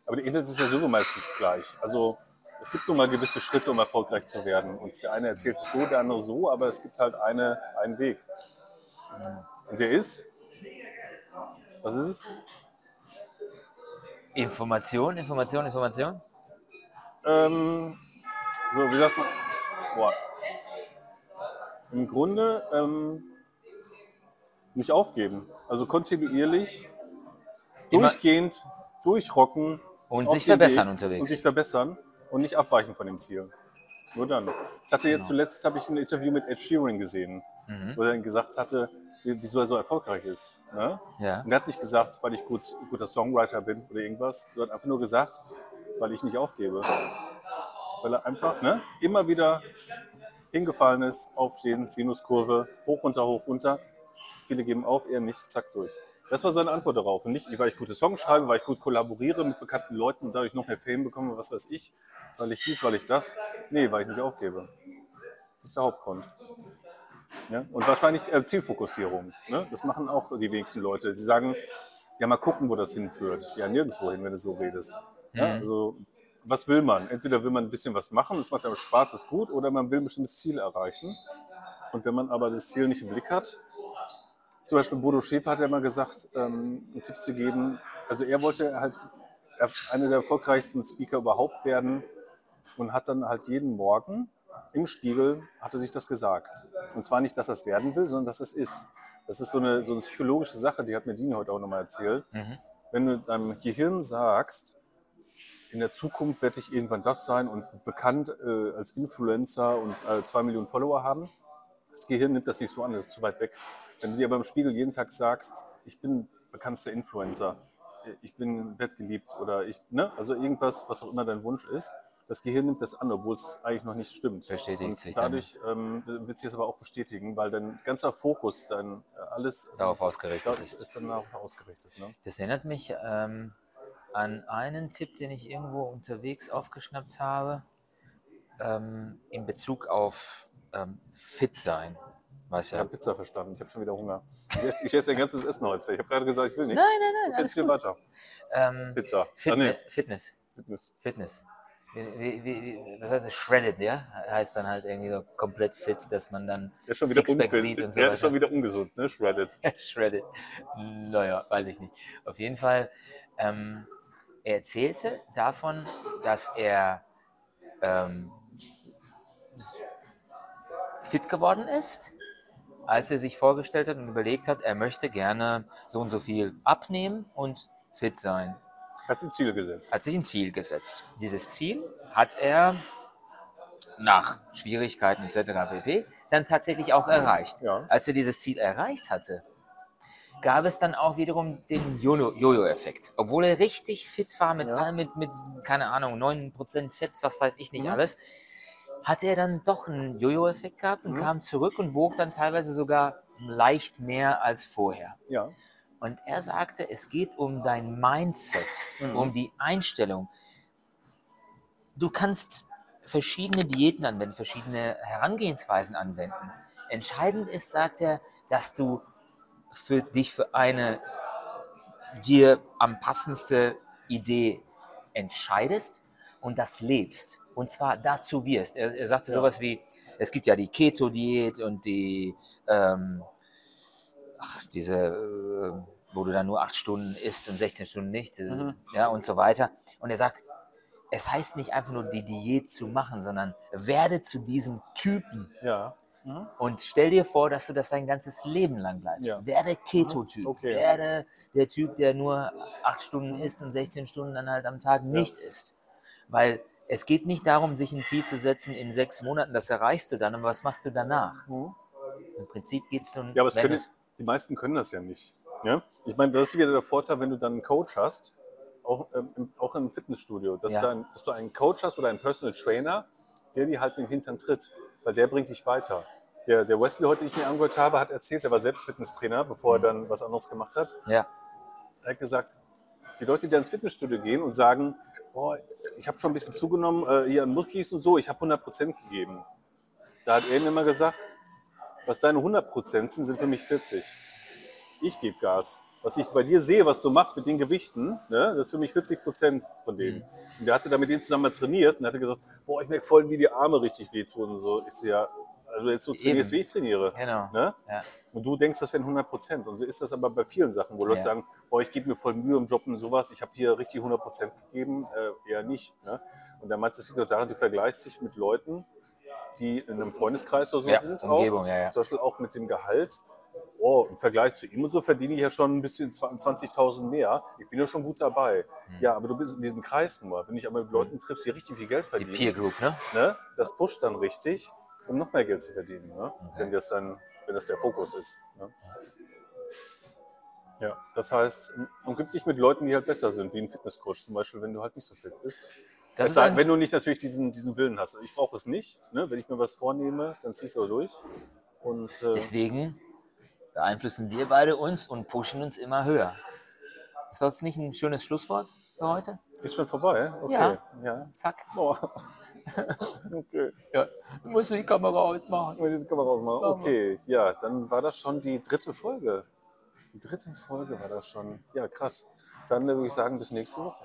Aber der Inhalt ist ja so meistens gleich. Also es gibt nun mal gewisse Schritte, um erfolgreich zu werden. Und der eine erzählt es so, der andere so, aber es gibt halt eine, einen Weg. Und der ist, was ist es? Information, Information, Information. Ähm, so, wie sagt man? Boah. Im Grunde ähm, nicht aufgeben. Also kontinuierlich, Immer- durchgehend, durchrocken. Und sich verbessern Weg unterwegs. Und sich verbessern und nicht abweichen von dem Ziel. Nur dann. Ich hatte jetzt Genau. zuletzt habe ich ein Interview mit Ed Sheeran gesehen, Mhm. wo er dann gesagt hatte, wie- wieso er so erfolgreich ist. Ne? Ja. Und er hat nicht gesagt, weil ich gut, guter Songwriter bin oder irgendwas. Er hat einfach nur gesagt, weil ich nicht aufgebe. Weil er einfach ne, immer wieder hingefallen ist, aufstehen, Sinuskurve, hoch, runter, hoch, runter. Viele geben auf, er nicht, zack, durch. Das war seine Antwort darauf. Und nicht, weil ich gute Songs schreibe, weil ich gut kollaboriere mit bekannten Leuten und dadurch noch mehr Fame bekomme, was weiß ich, weil ich dies, weil ich das. Nee, weil ich nicht aufgebe. Das ist der Hauptgrund. Ja? Und wahrscheinlich äh, Zielfokussierung. Ne? Das machen auch die wenigsten Leute. Sie sagen, ja, mal gucken, wo das hinführt. Ja, nirgendwo hin, wenn du so redest. Ja? Mhm. Also, was will man? Entweder will man ein bisschen was machen, das macht einem Spaß, ist gut, oder man will ein bestimmtes Ziel erreichen. Und wenn man aber das Ziel nicht im Blick hat, zum Beispiel Bodo Schäfer hat ja mal gesagt, ähm, einen Tipp zu geben, also er wollte halt er- einer der erfolgreichsten Speaker überhaupt werden und hat dann halt jeden Morgen im Spiegel, hat er sich das gesagt. Und zwar nicht, dass er es werden will, sondern dass es ist. Das ist so eine, so eine psychologische Sache, die hat mir Dini heute auch nochmal erzählt. Mhm. Wenn du deinem Gehirn sagst, in der Zukunft werde ich irgendwann das sein und bekannt äh, als Influencer und äh, zwei Millionen Follower haben, das Gehirn nimmt das nicht so an, das ist zu weit weg. Wenn du dir aber im Spiegel jeden Tag sagst, ich bin bekanntester Influencer, ich bin werde geliebt oder ich, ne, also irgendwas, was auch immer dein Wunsch ist. Das Gehirn nimmt das an, obwohl es eigentlich noch nicht stimmt. Bestätigt Und sich dann. dadurch ähm, wird sich das aber auch bestätigen, weil dein ganzer Fokus, dein äh, alles Darauf ausgerichtet ist. ist dann darauf ausgerichtet. Ne? Das erinnert mich ähm, an einen Tipp, den ich irgendwo unterwegs aufgeschnappt habe, ähm, in Bezug auf ähm, fit sein. Weiß Ich ja. habe Pizza verstanden, ich habe schon wieder Hunger. Ich esse, ich esse dein ganzes Essen heute. Ich habe gerade gesagt, ich will Nein, nichts. nein, nein, Jetzt alles hier weiter. Ähm, Pizza. Fitne Ah, nee, Fitness, Fitness. Fitness. Wie, wie, wie, das heißt shredded, ja? Heißt dann halt irgendwie so komplett fit, dass man dann ist schon wieder Sixpack sieht und so Der ist schon weiter. wieder ungesund, ne? Shredded. Shredded. Naja, weiß ich nicht. Auf jeden Fall, ähm, er erzählte davon, dass er ähm, fit geworden ist, als er sich vorgestellt hat und überlegt hat, er möchte gerne so und so viel abnehmen und fit sein. Hat sich Ziele gesetzt. Hat sich ein Ziel gesetzt. Dieses Ziel hat er nach Schwierigkeiten etc. pp. dann tatsächlich auch erreicht. Ja. Als er dieses Ziel erreicht hatte, gab es dann auch wiederum den Jojo- Jojo-Effekt. Obwohl er richtig fit war, mit, Ja. mit, mit keine Ahnung, 9% Fett, was weiß ich nicht Mhm. alles, hatte er dann doch einen Jojo-Effekt gehabt und Mhm. kam zurück und wog dann teilweise sogar leicht mehr als vorher. Ja. Und er sagte, es geht um dein Mindset, Mhm. um die Einstellung. Du kannst verschiedene Diäten anwenden, verschiedene Herangehensweisen anwenden. Entscheidend ist, sagt er, dass du für dich für eine dir am passendste Idee entscheidest und das lebst. Und zwar dazu wirst. Er, er sagte Ja. sowas wie, es gibt ja die Keto-Diät und die, ähm, ach, diese, äh, wo du dann nur acht Stunden isst und 16 Stunden nicht, äh, Mhm. ja, und so weiter. Und er sagt, es heißt nicht einfach nur die Diät zu machen, sondern werde zu diesem Typen Ja. Mhm. und stell dir vor, dass du das dein ganzes Leben lang bleibst. Ja. Werde Keto-Typ. Okay. Werde der Typ, der nur acht Stunden isst und 16 Stunden dann halt am Tag nicht isst. Weil es geht nicht darum, sich ein Ziel zu setzen in sechs Monaten, das erreichst du dann, aber was machst du danach? Mhm. Im Prinzip geht es um. Ja, aber können, die meisten können das ja nicht. Ja? Ich meine, das ist wieder der Vorteil, wenn du dann einen Coach hast, auch, ähm, im, auch im Fitnessstudio, dass, Ja. du ein, dass du einen Coach hast oder einen Personal Trainer, der dir halt den Hintern tritt, weil der bringt dich weiter. Der, der Wesley, heute, den ich mir angehört habe, hat erzählt, er war selbst Fitnesstrainer, bevor er dann was anderes gemacht hat. ja, Er hat gesagt, die Leute, die ins Fitnessstudio gehen und sagen, boah, ich habe schon ein bisschen zugenommen, äh, hier an Milchgießen und so, ich habe 100% gegeben. Da hat er ihnen immer gesagt, was deine 100% sind, sind für mich 40. Ich gebe Gas. Was ich bei dir sehe, was du machst mit den Gewichten, ne, das ist für mich 40% von denen. Mhm. Und der hatte da mit denen zusammen mal trainiert und hatte gesagt, boah, ich merke voll, wie die Arme richtig wehtun und so. Ich so, ja, also jetzt so trainierst, Eben. wie ich trainiere. genau. Ne? Ja. Und du denkst, das wären 100 Prozent. Und so ist das aber bei vielen Sachen, wo Leute Ja. sagen, boah, ich gebe mir voll Mühe im Job und sowas, ich habe hier richtig 100 Prozent gegeben, äh, eher nicht. Ne? Und da meinst du, es liegt doch daran, du vergleichst dich mit Leuten, die in einem Freundeskreis oder so Ja, sind, Umgebung, auch. ja, ja. zum Beispiel auch mit dem Gehalt. Oh, im Vergleich zu ihm und so verdiene ich ja schon ein bisschen 20.000 mehr. Ich bin ja schon gut dabei. Mhm. Ja, aber du bist in diesem Kreis nur. Wenn ich aber mit Leuten triffst, die richtig viel Geld Die verdienen, Peer Group, ne? ne, das pusht dann richtig, um noch mehr Geld zu verdienen, ne? Okay. wenn, das dann, wenn das der Fokus ist. Ne? Ja, das heißt, umgib dich mit Leuten, die halt besser sind, wie ein Fitnesscoach zum Beispiel, wenn du halt nicht so fit bist. Das ein, wenn du nicht natürlich diesen, diesen Willen hast. Ich brauche es nicht. Ne? Wenn ich mir was vornehme, dann zieh ich es auch durch. Und äh, deswegen beeinflussen wir beide uns und pushen uns immer höher. Ist das nicht ein schönes Schlusswort für heute? ist schon vorbei. Okay. Ja. ja. Zack. Oh. okay. Ja. Du musst die Kamera ausmachen. Oh, diese Kamera ausmachen. Okay, ja, dann war das schon die dritte Folge. Die dritte Folge war das schon. Ja, krass. Dann würde ich sagen, bis nächste Woche.